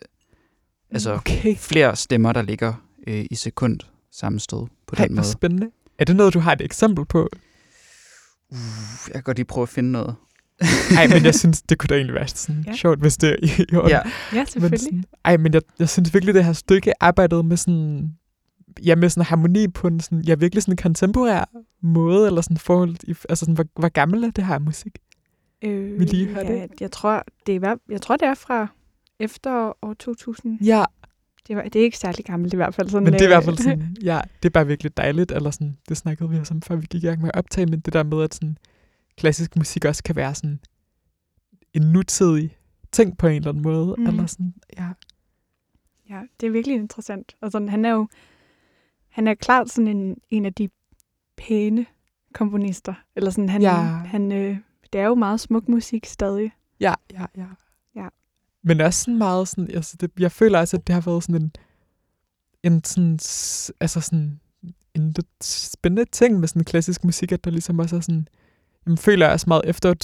[SPEAKER 3] altså,
[SPEAKER 1] Okay.
[SPEAKER 3] flere stemmer, der ligger øh, i sekund sammenstød på
[SPEAKER 1] Ej,
[SPEAKER 3] den måde.
[SPEAKER 1] spændende. Er det noget, du har et eksempel på?
[SPEAKER 3] Uh, jeg kan godt lige prøve at finde noget. [LAUGHS]
[SPEAKER 1] Nej, men jeg synes, det kunne da egentlig være sådan ja. Sjovt, hvis det er i, orden.
[SPEAKER 3] Ja,
[SPEAKER 2] ja,
[SPEAKER 1] Men
[SPEAKER 2] selvfølgelig.
[SPEAKER 1] sådan, ej, men jeg, jeg synes virkelig, det her stykke arbejdede med sådan, ja, med sådan harmoni på en sådan, ja, virkelig sådan kontemporær måde, eller sådan forhold, i, altså sådan, hvor, hvor gammel er det her musik?
[SPEAKER 2] Øh,
[SPEAKER 1] vi lige hørte
[SPEAKER 2] ja, jeg, tror, det er, jeg tror, det er fra efter år 2000.
[SPEAKER 1] Ja,
[SPEAKER 2] Det, var, det er ikke særlig gammelt i hvert fald. Sådan,
[SPEAKER 1] men det er i
[SPEAKER 2] øh,
[SPEAKER 1] hvert fald sådan, [LAUGHS] ja, det er bare virkelig dejligt, eller sådan, det snakkede vi også om, før vi gik i gang med at optage, men det der med, at sådan, klassisk musik også kan være sådan en nutidig ting på en eller anden måde,
[SPEAKER 2] Mhm.
[SPEAKER 1] eller sådan, ja.
[SPEAKER 2] Ja, det er virkelig interessant. Og sådan, han er jo han er klart sådan en, en af de pæne komponister. Eller sådan, han,
[SPEAKER 1] Ja.
[SPEAKER 2] han, øh, det er jo meget smuk musik stadig.
[SPEAKER 1] Ja, ja, ja.
[SPEAKER 2] Ja.
[SPEAKER 1] Men også sådan meget sådan, altså det, jeg føler også, at det har været sådan en, en sådan, altså sådan, en lidt spændende ting med sådan klassisk musik, at der ligesom også er sådan, jeg føler også meget efter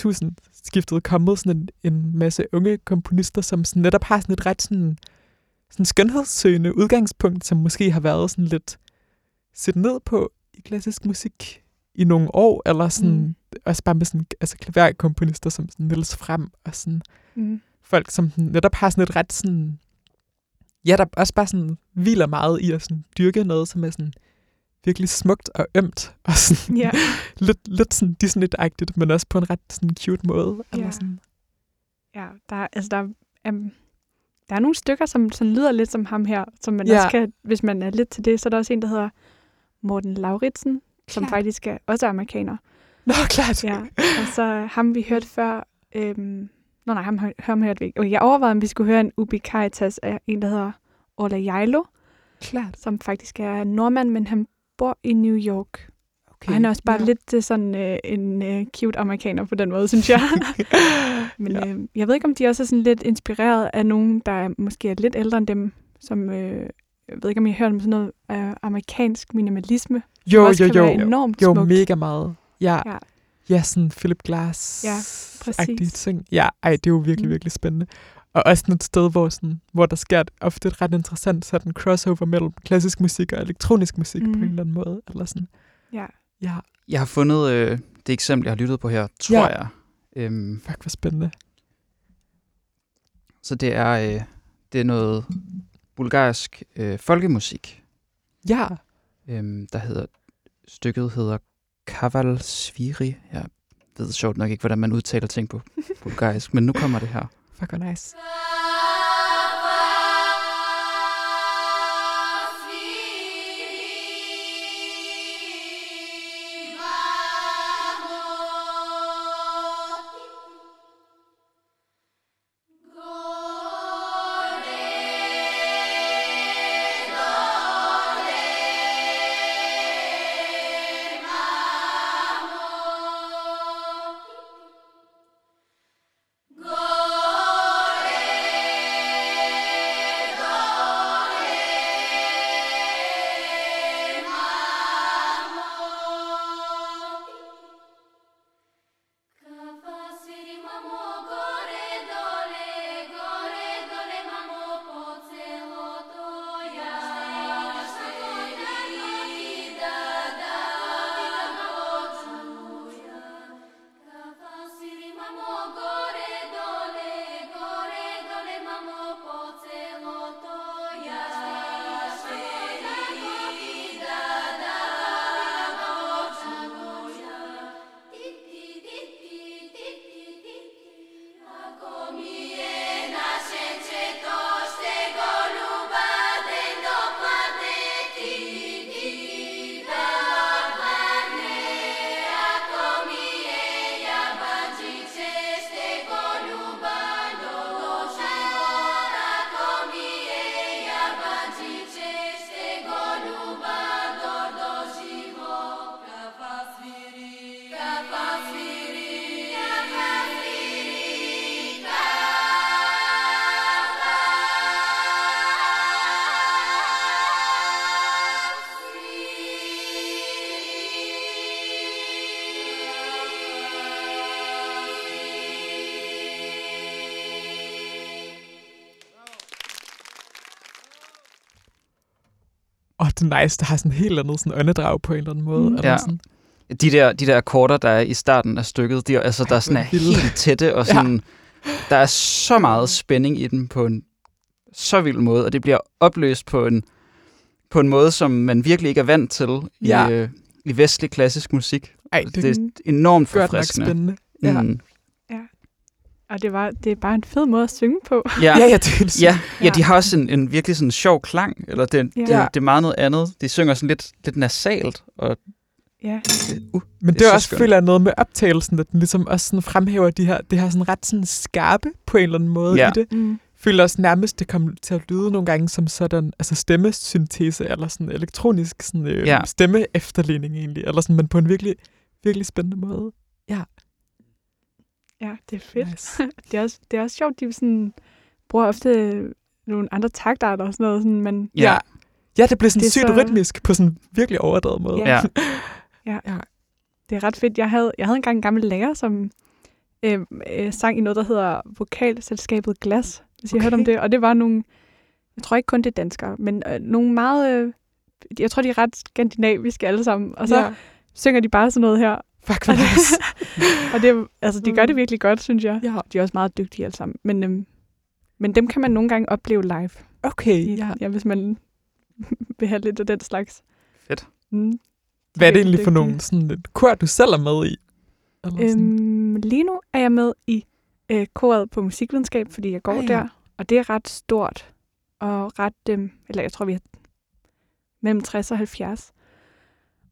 [SPEAKER 1] skiftet kommet sådan en, en masse unge komponister, som sådan netop har sådan et ret sådan, sådan skønhedssøgende udgangspunkt, som måske har været sådan lidt set ned på i klassisk musik i nogle år, eller sådan, mm. også bare med sådan, altså klaverkomponister som sådan Niels Frem, og sådan
[SPEAKER 2] Mm.
[SPEAKER 1] folk, som sådan netop har sådan et ret sådan, ja, der også bare sådan hviler meget i at sådan dyrke noget, som er sådan virkelig smukt og ømt, og sådan
[SPEAKER 2] Ja. [LAUGHS]
[SPEAKER 1] lidt, lidt sådan Disney-agtigt, men også på en ret sådan cute måde. Eller
[SPEAKER 2] Ja.
[SPEAKER 1] sådan.
[SPEAKER 2] Ja, der, er- altså der, er, um, der er nogle stykker, som sådan lyder lidt som ham her, som man
[SPEAKER 1] ja.
[SPEAKER 2] også kan, hvis man er lidt til det, så er der også en, der hedder Morten Lauritsen, som
[SPEAKER 1] Klart.
[SPEAKER 2] faktisk er, også er amerikaner.
[SPEAKER 1] Nå, klart.
[SPEAKER 2] Ja, og så ham, vi hørte før, øhm, nå nej, ham, ham hørte vi ikke. Okay, jeg overvejede, om vi skulle høre en Ubi Caritas af en, der hedder Ola Jailo,
[SPEAKER 1] klart.
[SPEAKER 2] som faktisk er nordmand, men han bor i New York.
[SPEAKER 1] Okay.
[SPEAKER 2] Og han er også bare
[SPEAKER 1] ja.
[SPEAKER 2] lidt til sådan øh, en øh, cute amerikaner på den måde, synes jeg. [LAUGHS] Men
[SPEAKER 1] ja.
[SPEAKER 2] øh, jeg ved ikke, om de også er sådan lidt inspireret af nogen, der er, måske er lidt ældre end dem, som, øh, jeg ved ikke, om I har hørt om sådan noget øh, amerikansk minimalisme,
[SPEAKER 1] jo, jo,
[SPEAKER 2] kan
[SPEAKER 1] jo.
[SPEAKER 2] være enormt
[SPEAKER 1] Jo,
[SPEAKER 2] smukt.
[SPEAKER 1] mega meget. Ja,
[SPEAKER 2] Ja.
[SPEAKER 1] ja sådan Philip Glass
[SPEAKER 2] Ja, præcis.
[SPEAKER 1] ting. Ja, ej, det er jo virkelig,
[SPEAKER 2] Mm.
[SPEAKER 1] virkelig spændende. Og også sådan et sted, hvor, sådan, hvor der sker et, ofte et ret interessant sådan crossover mellem klassisk musik og elektronisk musik mm. på en eller anden måde. Eller sådan.
[SPEAKER 2] Ja.
[SPEAKER 1] Ja,
[SPEAKER 3] Jeg har fundet øh, det eksempel, jeg har lyttet på her, tror
[SPEAKER 1] Ja.
[SPEAKER 3] jeg. Øhm,
[SPEAKER 1] fuck, hvor spændende.
[SPEAKER 3] så det er, øh, det er noget bulgarsk øh, folkemusik,
[SPEAKER 1] Ja,
[SPEAKER 3] øhm, der hedder, stykket hedder Kaval Sviri. Jeg ved sjovt nok ikke, hvordan man udtaler ting på bulgarisk, men nu kommer det her.
[SPEAKER 1] fuck, hvor nice. Det er nice, det har sådan helt andet sådan åndedrag på en eller anden måde.
[SPEAKER 2] Mm.
[SPEAKER 1] Eller
[SPEAKER 3] Ja.
[SPEAKER 1] sådan,
[SPEAKER 3] De der, de der akkorder, der er i starten af stykket, de er, altså,
[SPEAKER 1] Ej,
[SPEAKER 3] der er sådan er helt tætte, og sådan, der er så meget spænding i dem på en så vild måde, og det bliver opløst på en, på en måde, som man virkelig ikke er vant til i,
[SPEAKER 1] Ja.
[SPEAKER 3] øh, i vestlig klassisk musik.
[SPEAKER 1] ej, det,
[SPEAKER 3] Det
[SPEAKER 1] det
[SPEAKER 3] er enormt
[SPEAKER 1] gør nok
[SPEAKER 3] forfriskende.
[SPEAKER 1] spændende. Ja.
[SPEAKER 3] Mm.
[SPEAKER 2] Og det, var, det er bare en fed måde at synge på.
[SPEAKER 3] Ja,
[SPEAKER 1] ja, ja, det er helt
[SPEAKER 3] ja, ja, de har også en, en virkelig sådan sjov klang, eller det,
[SPEAKER 2] Ja.
[SPEAKER 3] det, det er meget noget andet. De synger sådan lidt, lidt nasalt, og
[SPEAKER 2] Ja.
[SPEAKER 3] uh,
[SPEAKER 1] Men det,
[SPEAKER 3] Det er så
[SPEAKER 1] også,
[SPEAKER 3] skønt.
[SPEAKER 1] føler jeg, noget med optagelsen, at den ligesom også sådan fremhæver de her, det her sådan ret sådan skarpe på en eller anden måde
[SPEAKER 3] Ja.
[SPEAKER 1] i det.
[SPEAKER 2] Mm.
[SPEAKER 1] Føler også nærmest, det kom til at lyde nogle gange som sådan, altså stemmesyntese, eller sådan elektronisk sådan, øh,
[SPEAKER 3] Ja.
[SPEAKER 1] stemme efterligning egentlig, eller sådan, men på en virkelig, virkelig spændende måde.
[SPEAKER 2] Ja, det er fedt.
[SPEAKER 1] Nice. [LAUGHS]
[SPEAKER 2] Det er også, det er også sjovt, de sådan, bruger ofte nogle andre taktarter og sådan noget, sådan, men
[SPEAKER 3] ja.
[SPEAKER 1] Ja, det blev sådan
[SPEAKER 2] Det
[SPEAKER 1] sygt
[SPEAKER 2] så-
[SPEAKER 1] rytmisk på sådan en virkelig overdrevet måde.
[SPEAKER 2] Ja.
[SPEAKER 3] Ja.
[SPEAKER 2] det er ret fedt. Jeg havde, jeg havde engang en gammel lærer, som øh, øh, sang i noget, der hedder Vokalselskabet Glas, hvis I har hørt om
[SPEAKER 1] Okay.
[SPEAKER 2] det. Og det var nogle, jeg tror ikke kun det er danskere, men øh, nogle meget, øh, jeg tror, de er ret skandinaviske alle sammen. Og så
[SPEAKER 1] ja.
[SPEAKER 2] synger de bare sådan noget her.
[SPEAKER 1] Fuck, hvor nice. [LAUGHS]
[SPEAKER 2] og det, er- altså, de gør det virkelig godt, synes jeg.
[SPEAKER 1] ja.
[SPEAKER 2] De er også meget dygtige alle sammen. Men, øhm, men dem kan man nogle gange opleve live.
[SPEAKER 1] Okay,
[SPEAKER 2] I,
[SPEAKER 1] ja.
[SPEAKER 2] ja, hvis man [LAUGHS] vil have lidt af den slags.
[SPEAKER 3] Fedt.
[SPEAKER 2] Mm.
[SPEAKER 1] Hvad er det egentlig for nogle sådan, et kor, du selv er med i? Eller?
[SPEAKER 2] Øhm, lige nu er jeg med i øh, koret på musikvidenskab, fordi jeg går
[SPEAKER 1] Ah,
[SPEAKER 2] ah,
[SPEAKER 1] ja.
[SPEAKER 2] der. Og det er ret stort. Og ret, øhm, eller jeg tror, vi er mellem 60 og 70.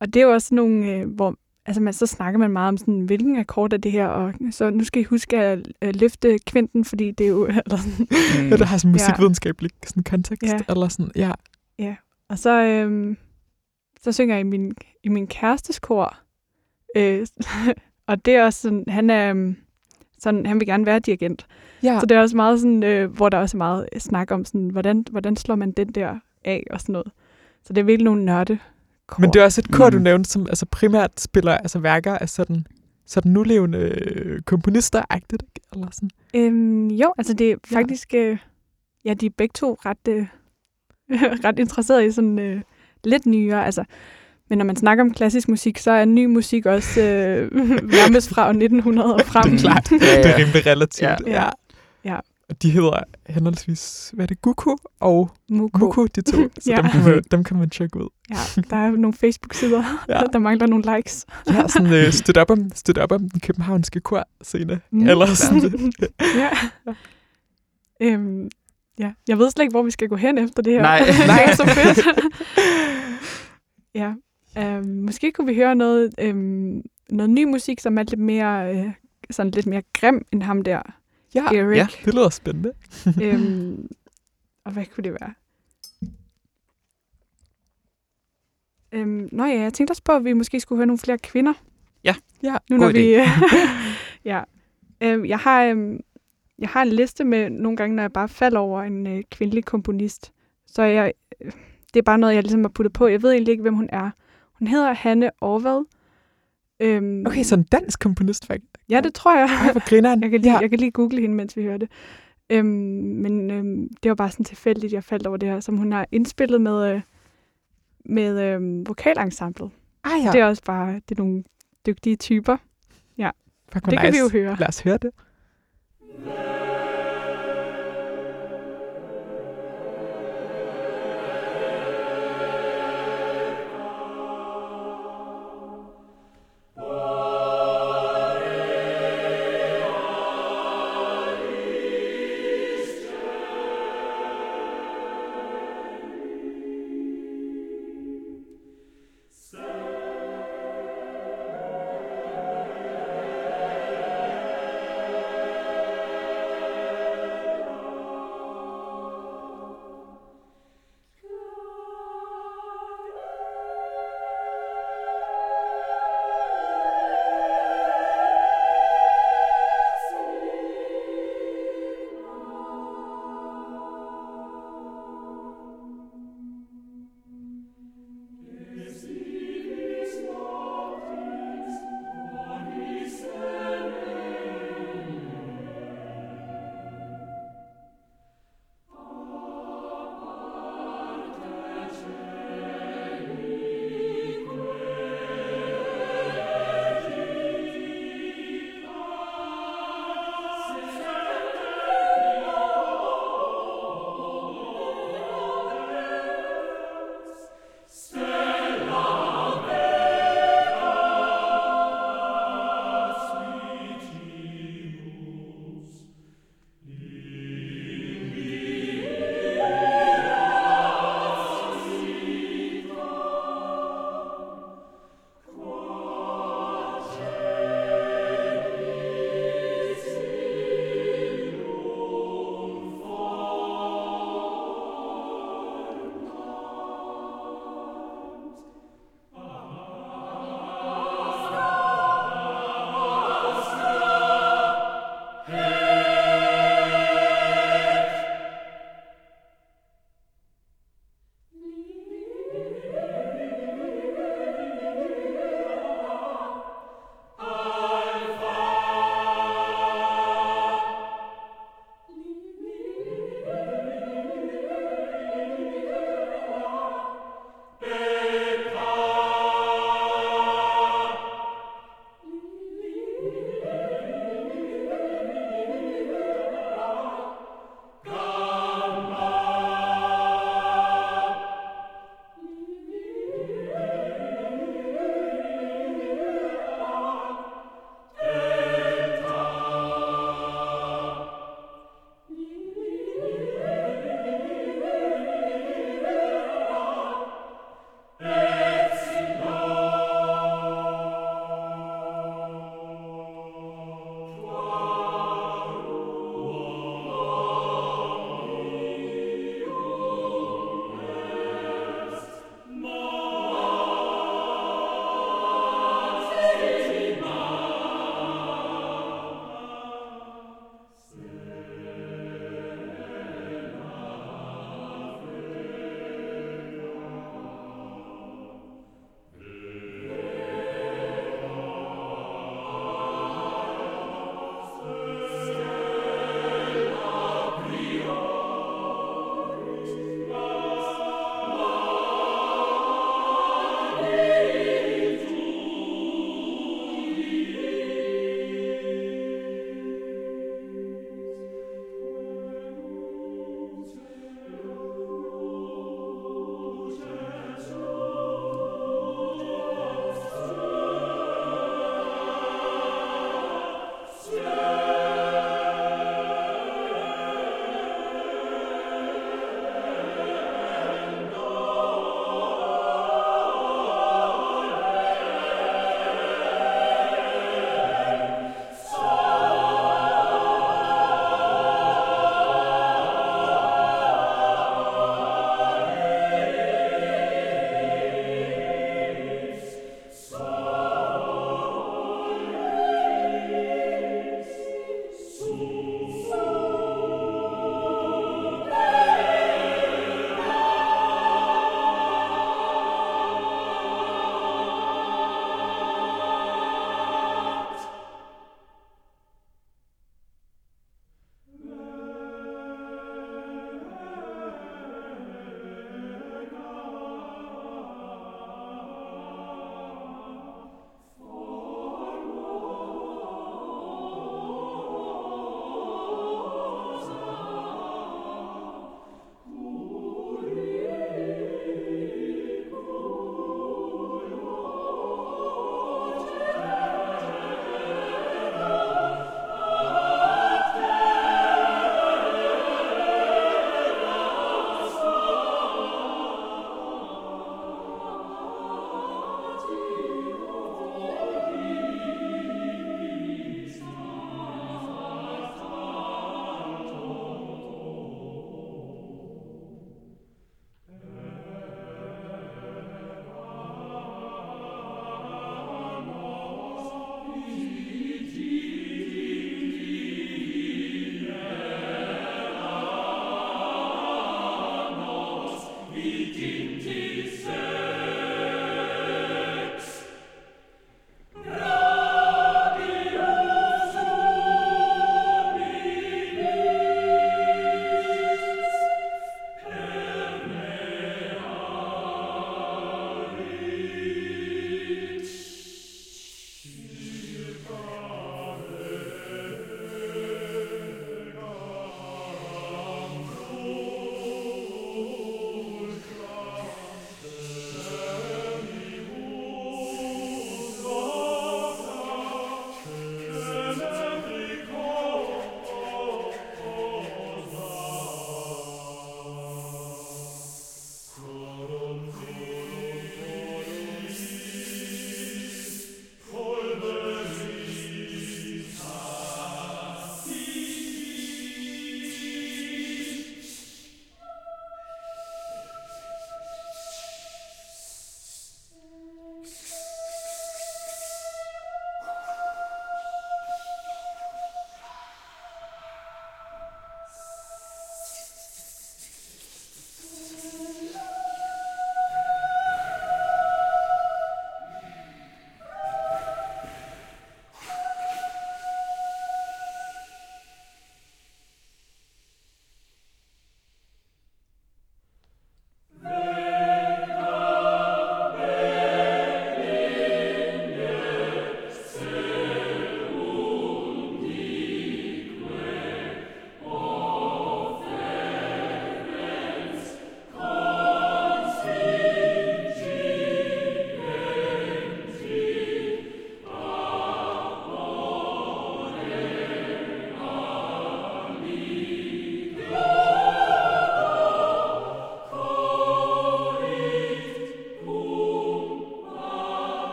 [SPEAKER 2] Og det er jo også nogle, øh, hvor altså man, så snakker man meget om sådan, hvilken akkord er det her, og så nu skal I huske at øh, løfte kvinten, fordi det er jo, [LAUGHS] eller sådan,
[SPEAKER 3] Mm.
[SPEAKER 1] Ja, det har sådan
[SPEAKER 2] Ja.
[SPEAKER 1] musikvidenskabelig sådan kontekst,
[SPEAKER 2] Ja.
[SPEAKER 1] eller sådan, ja.
[SPEAKER 2] Og så, øhm, så synger jeg i min, i min kærestes kor. Øh, [LAUGHS] og det er også sådan, han er øhm, sådan, han vil gerne være dirigent.
[SPEAKER 1] Ja,
[SPEAKER 2] Så det er også meget sådan, øh, hvor der også er meget snak om sådan, hvordan, hvordan slår man den der af og sådan noget. Så det er virkelig nogle nørde kor.
[SPEAKER 1] men det er også et kor, du
[SPEAKER 3] Mm.
[SPEAKER 1] nævnte, som altså primært spiller altså værker af sådan, sådan nulevende øh, komponister-agtigt, ikke? eller sådan.
[SPEAKER 2] Øhm, jo, altså det er
[SPEAKER 1] Ja.
[SPEAKER 2] faktisk, øh, ja, de er begge to ret, øh, [LAUGHS] ret interesserede i sådan øh, lidt nyere, altså men når man snakker om klassisk musik, så er ny musik også øh, [LAUGHS] nærmest fra [LAUGHS] 1900 og frem.
[SPEAKER 1] Det er klart.
[SPEAKER 3] Ja,
[SPEAKER 1] Det
[SPEAKER 3] ja.
[SPEAKER 1] er rimelig relativt.
[SPEAKER 3] Ja.
[SPEAKER 1] ja.
[SPEAKER 2] Ja.
[SPEAKER 1] De hedder henholdsvis, hvad er det, Guku og
[SPEAKER 2] Muko.
[SPEAKER 1] Muku, de to. [LAUGHS] Så
[SPEAKER 2] Ja.
[SPEAKER 1] dem, kan man, dem kan man tjekke ud.
[SPEAKER 2] Ja, der er nogle Facebook-sider,
[SPEAKER 1] Ja. [LAUGHS]
[SPEAKER 2] ja. der mangler nogle likes.
[SPEAKER 1] Ja, sådan øh, støt, op om, støt op om den københavnske korscene.
[SPEAKER 2] Mm.
[SPEAKER 1] Eller sådan. [LAUGHS]
[SPEAKER 2] ja. Øhm, ja. Jeg ved slet ikke, hvor vi skal gå hen efter det her.
[SPEAKER 3] Nej.
[SPEAKER 2] det er så fedt. ja. Øhm, måske kunne vi høre noget, øhm, noget ny musik, som er lidt mere, øh, sådan lidt mere grim end ham der,
[SPEAKER 1] Ja,
[SPEAKER 2] Erik.
[SPEAKER 3] Ja.
[SPEAKER 1] det lyder spændende. [LAUGHS]
[SPEAKER 2] øhm, og hvad kunne det være? Øhm, nå ja, jeg tænkte også på, at vi måske skulle høre nogle flere kvinder.
[SPEAKER 3] Ja.
[SPEAKER 1] Ja,
[SPEAKER 2] Nu
[SPEAKER 3] god
[SPEAKER 2] når
[SPEAKER 3] idé.
[SPEAKER 2] vi... [LAUGHS] ja. Øhm, jeg, har, øhm, jeg har en liste med nogle gange, når jeg bare falder over en øh, kvindelig komponist. Så jeg, øh, det er bare noget, jeg ligesom har puttet på. Jeg ved egentlig ikke, hvem hun er. Hun hedder Hanne Orvad. Øhm,
[SPEAKER 1] Okay, så en dansk komponist, faktisk.
[SPEAKER 2] Ja, det tror jeg.
[SPEAKER 1] Ej, hvor grineren. [LAUGHS]
[SPEAKER 2] Jeg kan lige,
[SPEAKER 1] ja.
[SPEAKER 2] ja. jeg kan lige google hende, mens vi hører det. Øhm, men øhm, det var bare sådan tilfældigt, jeg faldt over det her, som hun har indspillet med, øh, med øhm, vokalensemblet.
[SPEAKER 1] Ah,
[SPEAKER 2] Ja.
[SPEAKER 1] ja.
[SPEAKER 2] Det er også bare det er nogle dygtige typer.
[SPEAKER 1] Fuck,
[SPEAKER 2] Det kan vi jo høre.
[SPEAKER 1] Lad os høre det.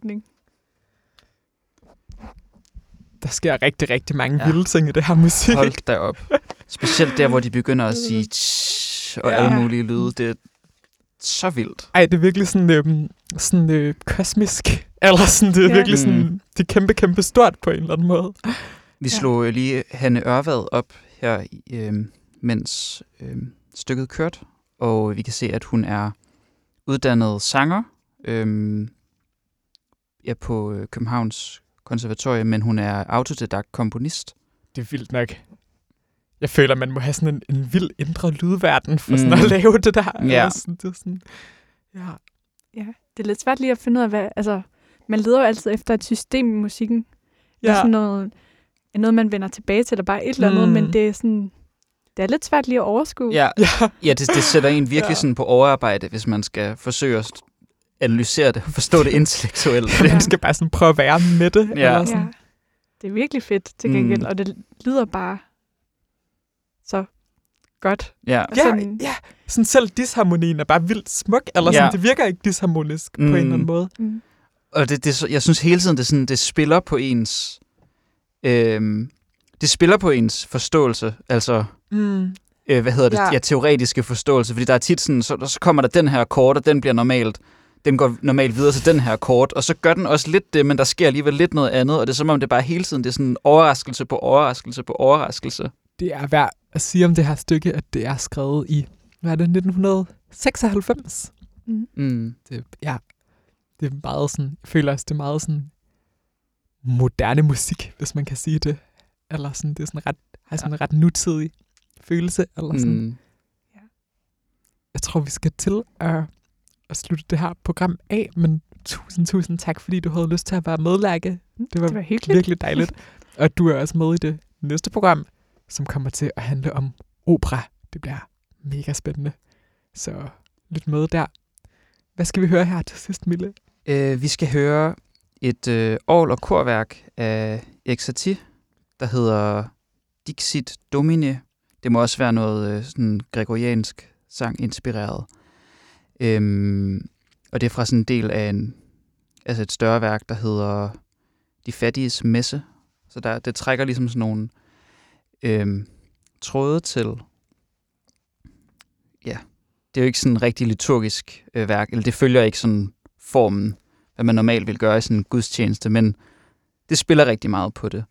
[SPEAKER 2] Slutning.
[SPEAKER 1] Der sker rigtig, rigtig mange
[SPEAKER 3] Ja.
[SPEAKER 1] vilde ting i det her musik.
[SPEAKER 3] Hold da op. Specielt der, hvor de begynder at sige [LAUGHS] og
[SPEAKER 1] Ja.
[SPEAKER 3] alle mulige lyde. Det er så vildt.
[SPEAKER 1] Ej, det er virkelig sådan, øhm, sådan øh, kosmisk. Eller sådan, det er
[SPEAKER 2] Ja.
[SPEAKER 1] virkelig sådan,
[SPEAKER 3] Mm.
[SPEAKER 1] det er kæmpe, kæmpe stort på en eller anden måde.
[SPEAKER 3] Vi
[SPEAKER 2] Ja.
[SPEAKER 3] slog øh, lige Hanne Ørvad op her, i, øh, mens øh, stykket kørte, og vi kan se, at hun er uddannet sanger øh, ja, på øh, Københavns Konservatorium, men hun er autodidakt komponist.
[SPEAKER 1] Det er vildt nok. Jeg føler, man må have sådan en, en vild indre lydverden for sådan
[SPEAKER 3] Mm.
[SPEAKER 1] at lave det der.
[SPEAKER 3] Ja.
[SPEAKER 1] Eller Sådan, det er sådan, ja.
[SPEAKER 2] Ja, det er lidt svært lige at finde ud af, hvad... Altså, man leder jo altid efter et system i musikken. Ja.
[SPEAKER 1] Ja.
[SPEAKER 2] Sådan noget, noget, man vender tilbage til, eller bare et eller andet,
[SPEAKER 1] Mm.
[SPEAKER 2] men det er sådan... Det er lidt svært lige at overskue.
[SPEAKER 3] Ja,
[SPEAKER 1] ja.
[SPEAKER 3] ja det, det sætter en virkelig
[SPEAKER 1] Ja.
[SPEAKER 3] sådan på overarbejde, hvis man skal forsøge at analysere det og forstå det intellektuelt.
[SPEAKER 2] Ja. [LAUGHS]
[SPEAKER 1] Man skal bare sådan prøve at være med det.
[SPEAKER 3] Ja.
[SPEAKER 1] Eller sådan.
[SPEAKER 2] ja. Det er virkelig fedt til gengæld,
[SPEAKER 3] Mm.
[SPEAKER 2] mm. og det lyder bare så godt.
[SPEAKER 3] Ja.
[SPEAKER 2] Og
[SPEAKER 1] Ja,
[SPEAKER 2] sådan,
[SPEAKER 1] ja. Sådan selv disharmonien er bare vildt smuk. Eller sådan,
[SPEAKER 3] Ja.
[SPEAKER 1] det virker ikke disharmonisk mm.
[SPEAKER 3] Mm.
[SPEAKER 1] på en eller anden måde.
[SPEAKER 2] Mm.
[SPEAKER 3] Og det, det, er så- jeg synes hele tiden, det, sådan, det spiller på ens... Øhm, det spiller på ens forståelse, altså,
[SPEAKER 1] Mm.
[SPEAKER 3] øh, hvad hedder det, ja.
[SPEAKER 1] Ja.
[SPEAKER 3] Ja, teoretiske forståelse, fordi der er tit sådan, så, så kommer der den her akkord, og den bliver normalt, den går normalt videre til den her akkord, og så gør den også lidt det, men der sker alligevel lidt noget andet, og det er som om det bare hele tiden, det er sådan overraskelse på overraskelse på overraskelse.
[SPEAKER 1] Det er værd at sige om det her stykke, at det er skrevet i, hvad er det, 1996?
[SPEAKER 2] Mm.
[SPEAKER 3] Mm.
[SPEAKER 1] Det, ja, det er meget sådan, jeg føler også, det er meget sådan moderne musik, hvis man kan sige det. Eller sådan, det er sådan ret, har sådan en ret nutidig følelse. Eller sådan.
[SPEAKER 3] Mm.
[SPEAKER 1] Jeg tror, vi skal til at, at slutte det her program af, men tusind, tusind tak, fordi du havde lyst til at være med, Lærke. Det var,
[SPEAKER 2] Det var hyggeligt.
[SPEAKER 1] virkelig dejligt. [LAUGHS] Og du er også med i det næste program, som kommer til at handle om opera. Det bliver mega spændende. Så lyt med der. Hvad skal vi høre her til sidst, Mille?
[SPEAKER 3] Øh, vi skal høre et øh, orgel- og korværk af Satie, der hedder Dixit Domine. Det må også være noget øh, sådan gregoriansk sang inspireret. Øhm, og det er fra sådan en del af en, altså et større værk, der hedder De Fattiges Messe. Så der, det trækker ligesom sådan nogle øhm, tråde til, ja, det er jo ikke sådan en rigtig liturgisk øh, værk, eller det følger ikke sådan formen, hvad man normalt vil gøre i sådan en gudstjeneste, men det spiller rigtig meget på det.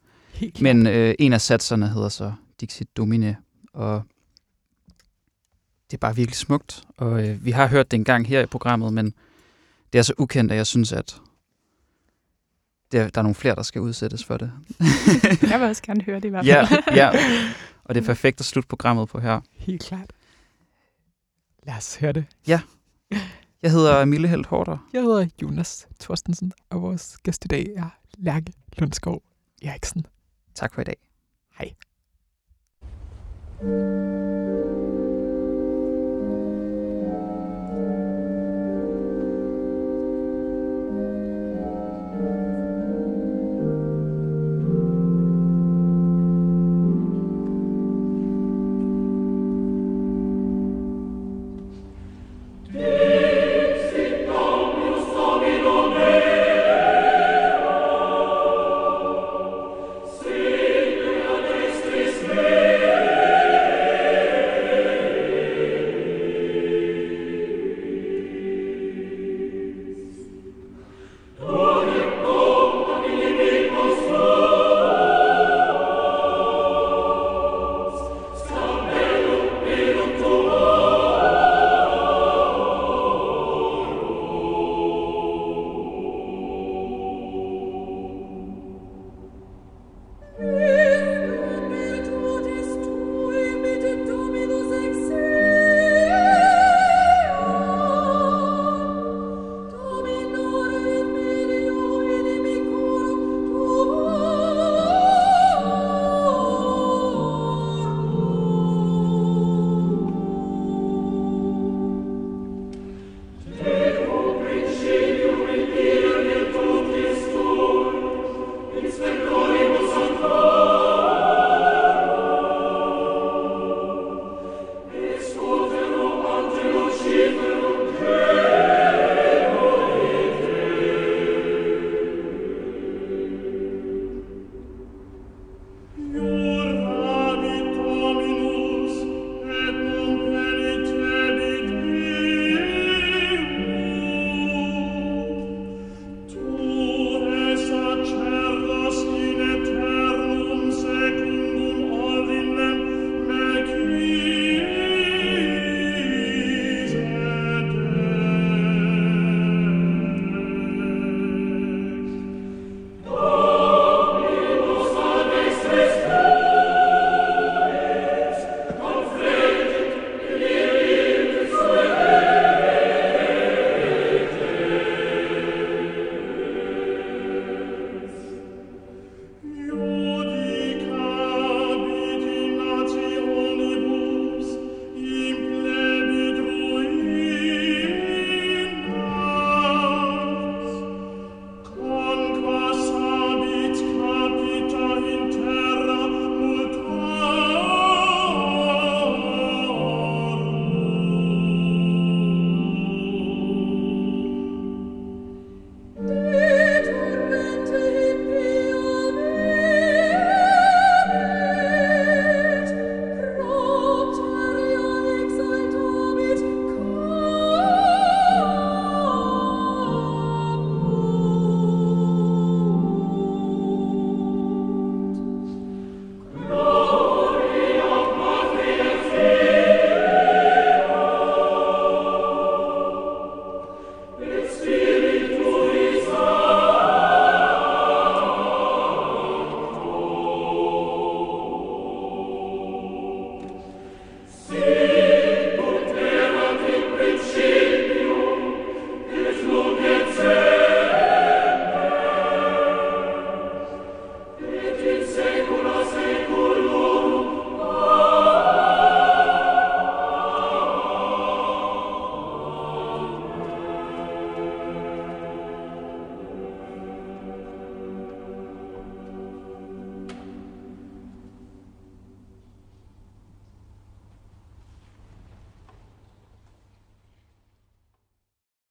[SPEAKER 3] Men øh, en af satserne hedder så Dixit Domine, og det er bare virkelig smukt. Og øh, vi har hørt det en gang her i programmet, men det er så ukendt, at jeg synes, at der, der er nogle flere, der skal udsættes for det.
[SPEAKER 2] Jeg vil også gerne høre det i hvert fald.
[SPEAKER 3] ja, ja, og det er perfekt at slutte programmet på her.
[SPEAKER 1] Helt klart. Lad os høre det.
[SPEAKER 3] Jeg hedder Mille Helt Hårder.
[SPEAKER 1] Jeg hedder Jonas Thorstensen, og vores gæst i dag er Lærke Lundskov Eriksen.
[SPEAKER 3] Tak for i dag.
[SPEAKER 1] Hej.
[SPEAKER 2] thank you